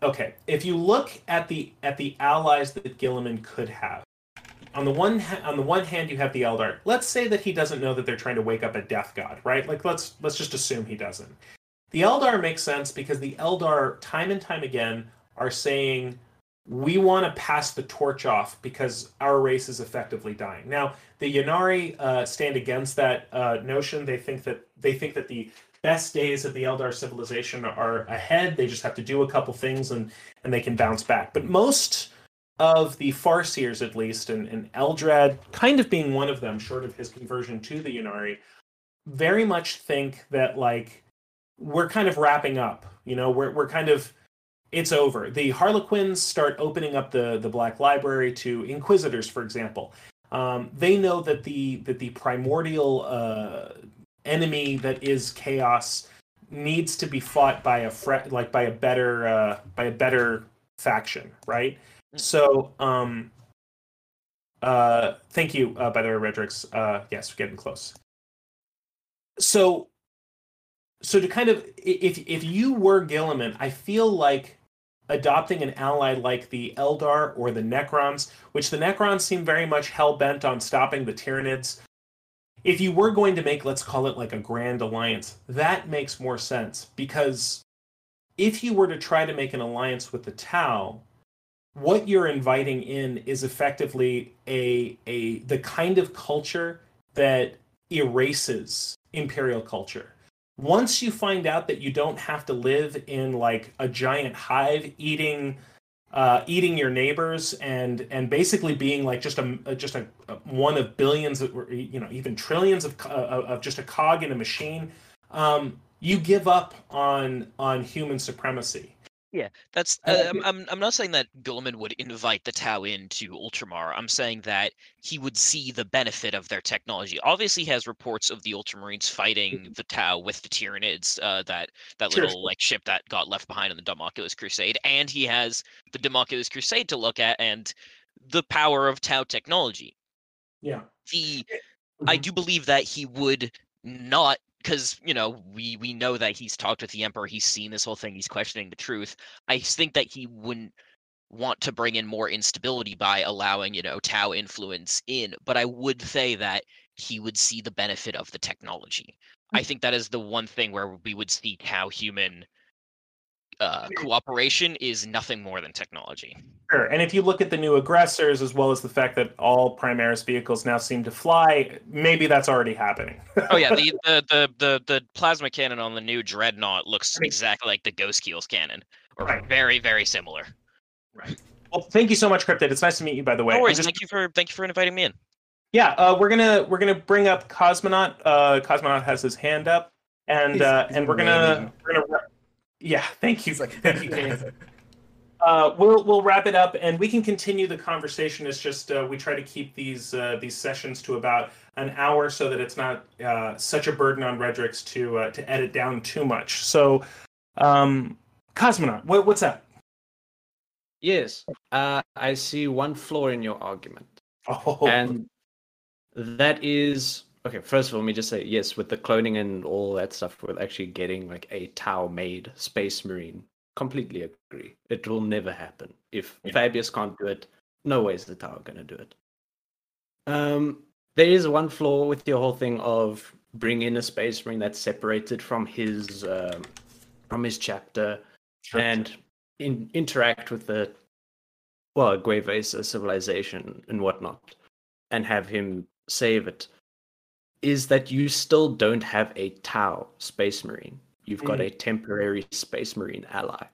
okay, if you look at the at the allies that Guilliman could have, on the one on the one hand you have the Eldar. Let's say that he doesn't know that they're trying to wake up a Death God, right? Like let's let's just assume he doesn't. The Eldar makes sense because the Eldar, time and time again, are saying we want to pass the torch off because our race is effectively dying. Now, the Ynnari uh, stand against that uh, notion. They think that they think that the best days of the Eldar civilization are ahead. They just have to do a couple things and and they can bounce back. But most of the Farseers, at least, and, and Eldrad kind of being one of them, short of his conversion to the Ynnari, very much think that like we're kind of wrapping up. You know, we're we're kind of it's over. The Harlequins start opening up the the Black Library to Inquisitors, for example. Um, they know that the that the primordial uh, enemy that is chaos needs to be fought by a fre- like by a better uh, by a better faction, right? So, um, uh, thank you, uh, by the way, Redrix. Uh, yes, we're getting close. So, so to kind of, if if you were Guilliman, I feel like adopting an ally like the Eldar or the Necrons, which the Necrons seem very much hell bent on stopping the Tyranids. If you were going to make, let's call it like a grand alliance, that makes more sense because if you were to try to make an alliance with the Tau, what you're inviting in is effectively a a the kind of culture that erases imperial culture. Once you find out that you don't have to live in like a giant hive eating uh, eating your neighbors and and basically being like just a a- just a, a one of billions of, or you know even trillions of of of just a cog in a machine um, you give up on on human supremacy Yeah, that's. Uh, Uh, I'm, I'm. I'm not saying that Guilliman would invite the Tau into Ultramar. I'm saying that he would see the benefit of their technology. Obviously, he has reports of the Ultramarines fighting the Tau with the Tyranids. Uh, that that Sure, little like ship that got left behind in the Damocles Crusade, and he has the Damocles Crusade to look at and the power of Tau technology. yeah The I Mhm. do believe that he would not because you know we we know that he's talked with the emperor he's seen this whole thing he's questioning the truth i think that he wouldn't want to bring in more instability by allowing you know tau influence in but i would say that he would see the benefit of the technology. I mm. think that is the one thing where we would see tau human uh, cooperation is nothing more than technology Sure. And if you look at the new aggressors, as well as the fact that all Primaris vehicles now seem to fly, maybe that's already happening. Oh yeah, the, the the the the plasma cannon on the new dreadnought looks exactly like the Ghostkeel's cannon, or Right. very very similar. Right. Well, thank you so much, Cryptid. It's nice to meet you, by the way. no worries. just- Thank you for thank you for inviting me in. yeah, uh, we're gonna we're gonna bring up Cosmonaut. Uh, Cosmonaut has his hand up, and He's- uh, he's and we're gonna waiting. we're gonna. Wra- Yeah, thank you. Like, thank you, James. Uh, we'll we'll wrap it up, and we can continue the conversation. It's just uh, we try to keep these uh, these sessions to about an hour, so that it's not uh, such a burden on Redrix to uh, to edit down too much. So, um, Cosmonaut, what, what's up? Yes, uh, I see one flaw in your argument, Oh, and that is Okay, first of all, let me just say yes, with the cloning and all that stuff, with actually getting like a Tau made Space Marine, completely agree. It will never happen. If Yeah. Fabius can't do it, no way is the Tau going to do it. Um, there is one flaw with your whole thing of bring in a Space Marine that's separated from his um, from his chapter and in, interact with the well Guevesa civilization and whatnot, and have him save it. Is that you still don't have a Tau Space Marine? You've got a temporary Space Marine ally,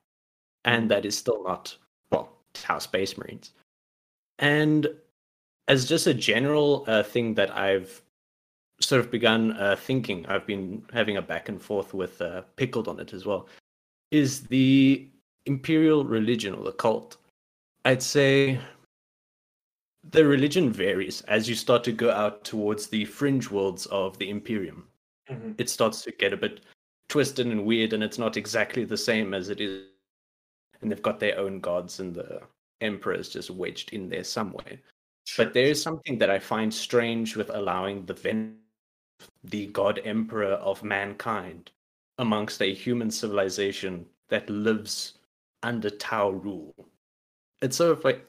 and that is still not well Tau Space Marines. And as just a general uh, thing that I've sort of begun uh, thinking, I've been having a back and forth with uh, Pickled on it as well, is the imperial religion or the cult. I'd say the religion varies as you start to go out towards the fringe worlds of the Imperium. Mhm. It starts to get a bit twisted and weird, and it's not exactly the same as it is. And they've got their own gods, and the Emperor is just wedged in there somewhere. way. But there is something that I find strange with allowing the Ven- the God Emperor of mankind amongst a human civilization that lives under Tau rule. It's sort of like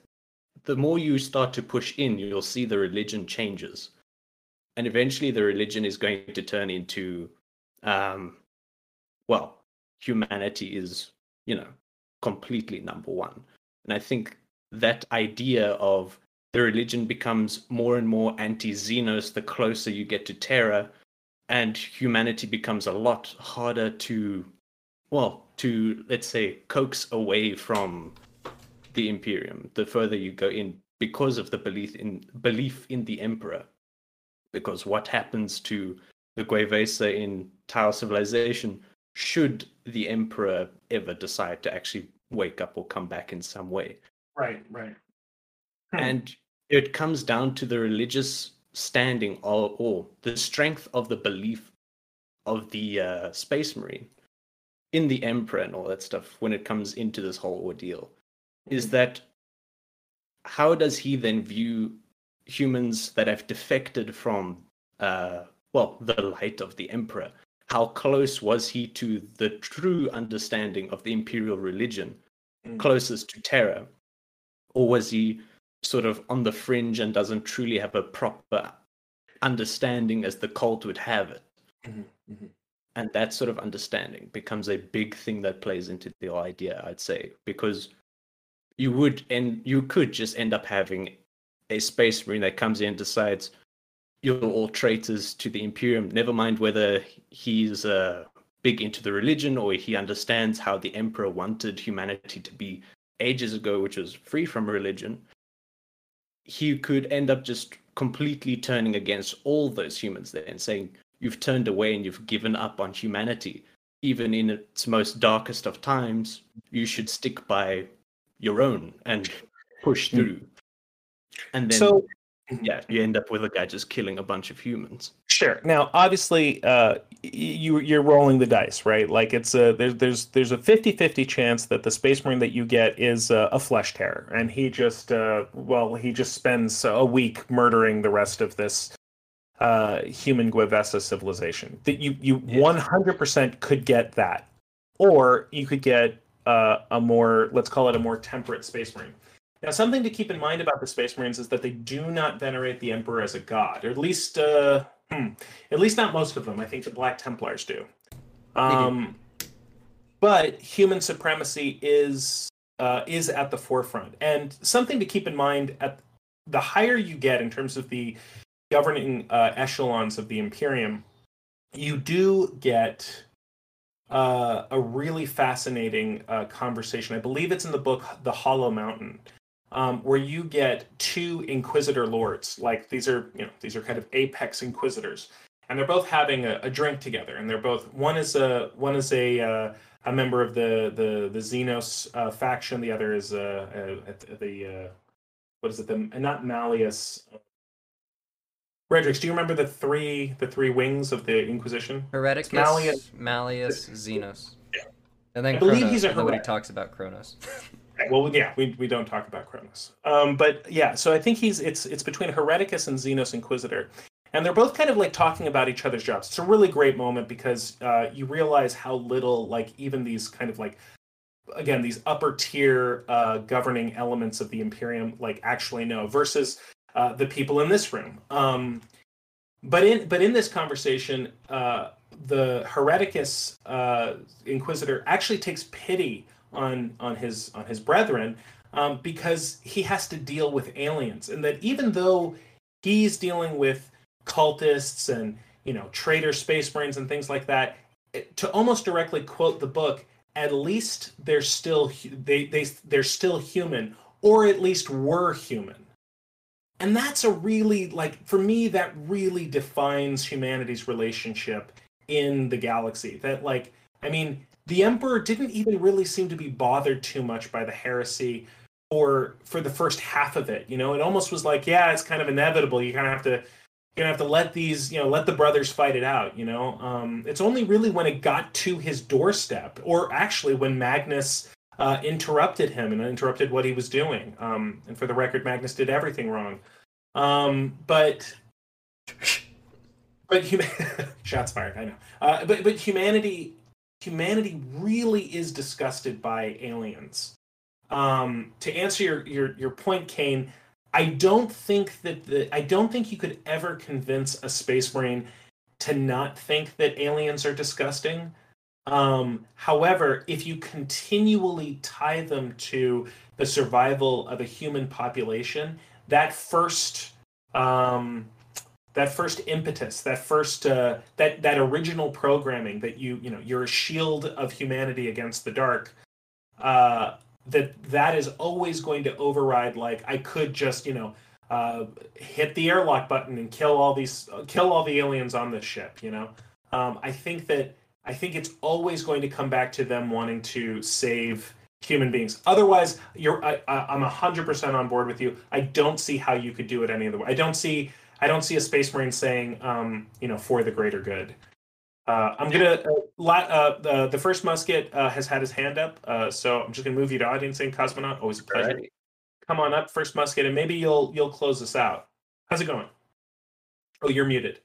the more you start to push in, you'll see the religion changes. And eventually the religion is going to turn into um well, humanity is, you know, completely number one. And I think that idea of the religion becomes more and more anti Xenos the closer you get to Terra, and humanity becomes a lot harder to, well, to, let's say, coax away from the Imperium the further you go in because of the belief in belief in the Emperor. Because what happens to the Guevesa in Tau civilization should the Emperor ever decide to actually wake up or come back in some way? Right, right. Hmm. and it comes down to the religious standing or, or the strength of the belief of the uh, space marine in the emperor and all that stuff when it comes into this whole ordeal is that how does he then view humans that have defected from uh, well the light of the emperor? How close was he to the true understanding of the imperial religion Mm. closest to Terra? Or was he sort of on the fringe and doesn't truly have a proper understanding as the cult would have it? Mhm, mhm. and that sort of understanding becomes a big thing that plays into the idea i'd say because you would and you could just end up having a space marine that comes in and decides you're all traitors to the imperium. Never mind whether he's uh, big into the religion or he understands how the emperor wanted humanity to be ages ago which was free from religion. He could end up just completely turning against all those humans there and saying you've turned away and you've given up on humanity. Even in its most darkest of times you should stick by your own and push through and then so yeah you end up with a guy just killing a bunch of humans Sure. Now, obviously, uh, you you're rolling the dice, right? Like it's a there's there's there's a 50-50 chance that the space marine that you get is uh, a flesh tearer, and he just uh, well he just spends a week murdering the rest of this uh, human Guevesa civilization. That you you Yeah. 100% could get that, or you could get uh, a more let's call it a more temperate space marine. Now, something to keep in mind about the Space Marines is that they do not venerate the Emperor as a god, or at least, uh, hmm, at least not most of them. I think the Black Templars do. Um, but human supremacy is uh, is at the forefront, and something to keep in mind at the higher you get in terms of the governing uh, echelons of the Imperium, you do get uh, a really fascinating uh, conversation. I believe it's in the book The Hollow Mountain, um, where you get two Inquisitor lords. Like these are, you know, these are kind of apex Inquisitors, and they're both having a, a drink together. And they're both one is a one is a uh, a member of the the the Xenos uh, faction. The other is uh, uh, the uh, what is it? The not Malleus. Redrix, do you remember the three the three wings of the Inquisition? Hereticus, Malleus- Malleus, Xenos. Yeah. And then I believe Chronos. he's a and nobody talks about Chronos. Well, yeah, we, we don't talk about Chronos. Um, but yeah, so I think he's it's it's between Hereticus and Xenos Inquisitor, and they're both kind of like talking about each other's jobs. It's a really great moment because uh, you realize how little like even these kind of like again these upper tier uh, governing elements of the Imperium like actually know versus uh, the people in this room. Um, but in but in this conversation, uh, the Hereticus uh, Inquisitor actually takes pity on on his on his brethren um, because he has to deal with aliens, and that even though he's dealing with cultists and you know traitor space marines and things like that, to almost directly quote the book, at least they're still they they they're still human, or at least were human and that's a really like for me that really defines humanity's relationship in the galaxy that like i mean the emperor didn't even really seem to be bothered too much by the heresy or for the first half of it you know it almost was like yeah it's kind of inevitable you kind of have to you're gonna have to let these you know let the brothers fight it out you know um it's only really when it got to his doorstep or actually when magnus uh, interrupted him and interrupted what he was doing. Um, and for the record, Magnus did everything wrong. Um, but but human shots fired. I know. Uh, but but humanity humanity really is disgusted by aliens. Um, to answer your, your your point, Kane, I don't think that the I don't think you could ever convince a space marine to not think that aliens are disgusting. Um, however, if you continually tie them to the survival of a human population, that first um, that first impetus, that first uh, that that original programming that you you know you're a shield of humanity against the dark. Uh, that that is always going to override. Like I could just you know uh, hit the airlock button and kill all these kill all the aliens on this ship. You know, um, I think that I think it's always going to come back to them wanting to save human beings. Otherwise, you're I, I, I'm hundred percent on board with you. I don't see how you could do it any other way. I don't see I don't see a space marine saying um, you know for the greater good. Uh, I'm gonna uh, la- uh, the the first musket uh, has had his hand up, uh, so I'm just gonna move you to audience and cosmonaut. Always a pleasure. Alrighty. Come on up, first musket, and maybe you'll you'll close us out. How's it going? Oh, you're muted.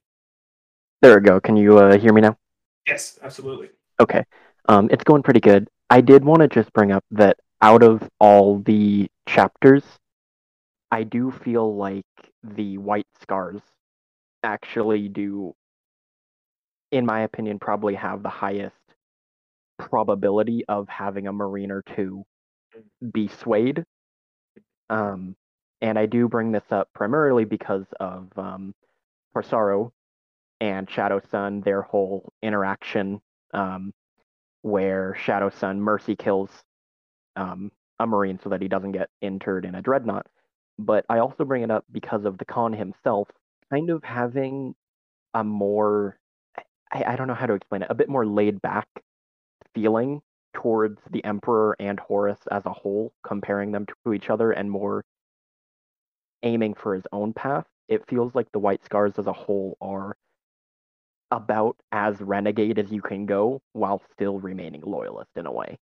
There we go. Can you uh, hear me now? Yes, absolutely. Okay. Um, it's going pretty good. I did want to just bring up that out of all the chapters, I do feel like the White Scars actually do, in my opinion, probably have the highest probability of having a Marine or two be swayed. Um, and I do bring this up primarily because of um, Kor'sarro and Shadow Sun, their whole interaction, um, where Shadowsun mercy kills um, a Marine so that he doesn't get interred in a dreadnought. But I also bring it up because of the Khan himself kind of having a more, I, I don't know how to explain it, a bit more laid back feeling towards the Emperor and Horus as a whole, comparing them to each other and more aiming for his own path. It feels like the White Scars as a whole are about as renegade as you can go while still remaining loyalist in a way.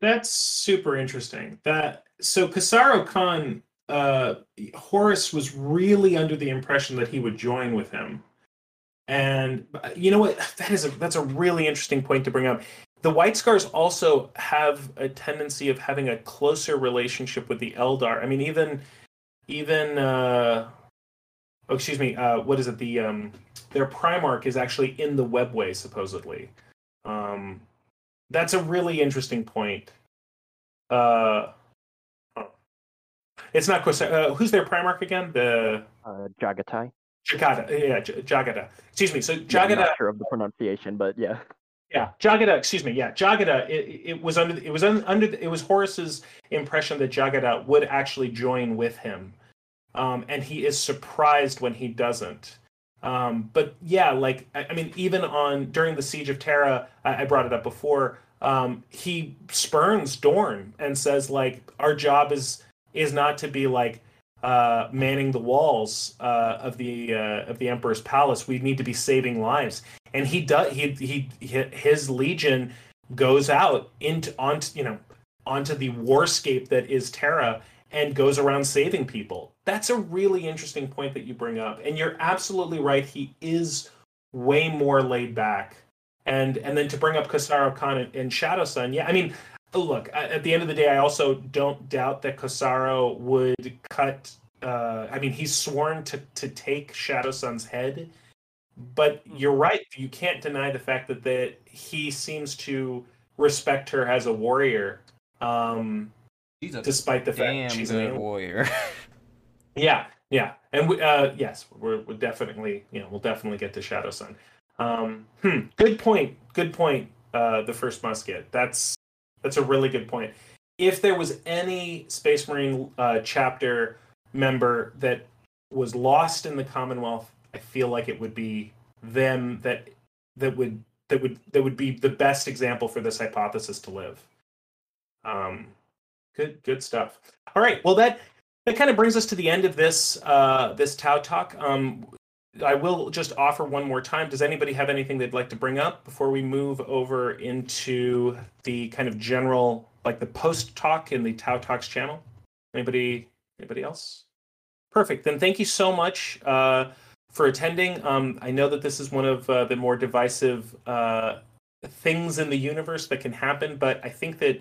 That's super interesting. That so Kor'sarro Khan, uh, Horus was really under the impression that he would join with him, and you know what? That is a that's a really interesting point to bring up. The White Scars also have a tendency of having a closer relationship with the Eldar. I mean, even even uh, oh, excuse me, uh, what is it? The um, their Primarch is actually in the Webway supposedly. Um, that's a really interesting point. Uh, oh. it's not uh, who's their Primarch again? The Uh, Jaghatai. Jagada. Yeah, J- Jagada. Excuse me. So Yeah, I'm not sure of the pronunciation, but yeah. Yeah, Jagada. Excuse me. Yeah, Jagada. It, it was under. It was un, under. It was Horus's impression that Jagada would actually join with him, um, and he is surprised when he doesn't. Um, but yeah, like I, I mean, even on during the siege of Terra, I, I brought it up before. Um, he spurns Dorn and says like, our job is is not to be like uh, manning the walls uh, of the uh, of the Emperor's palace. We need to be saving lives, and he does. He, he his legion goes out into onto you know onto the warscape that is Terra and goes around saving people. That's a really interesting point that you bring up. And you're absolutely right. He is way more laid back. And and then to bring up Kor'sarro Khan and, and Shadowsun, yeah, I mean, look, at the end of the day, I also don't doubt that Kor'sarro would cut. Uh, I mean, he's sworn to to take Shadowsun's head, but you're right. You can't deny the fact that that he seems to respect her as a warrior. Um, She's a despite the fact that she's a warrior. Yeah, yeah, and we, uh, yes, we're, we're definitely, you know, we'll definitely get to Shadowsun. Um, hmm, good point. Good point. Uh, the first musket. That's that's a really good point. If there was any Space Marine uh, chapter member that was lost in the Commonwealth, I feel like it would be them that that would that would that would be the best example for this hypothesis to live. Um, good good stuff. All right, well that that kind of brings us to the end of this uh, this Tau talk. Um, I will just offer one more time. Does anybody have anything they'd like to bring up before we move over into the kind of general, like the post talk in the Tau Talks channel? Anybody? Anybody else? Perfect. Then thank you so much uh, for attending. Um, I know that this is one of uh, the more divisive uh, things in the universe that can happen, but I think that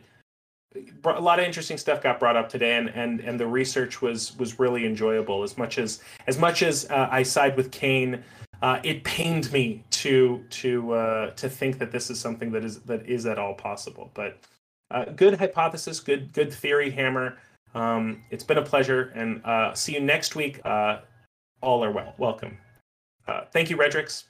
a lot of interesting stuff got brought up today, and and and the research was was really enjoyable. As much as as much as uh, I side with Kane, uh, it pained me to to uh, to think that this is something that is that is at all possible. But uh, good hypothesis, good good theory, Hammer. Um, it's been a pleasure, and uh, see you next week. Uh, all are well. Welcome. Thank you, Redrix.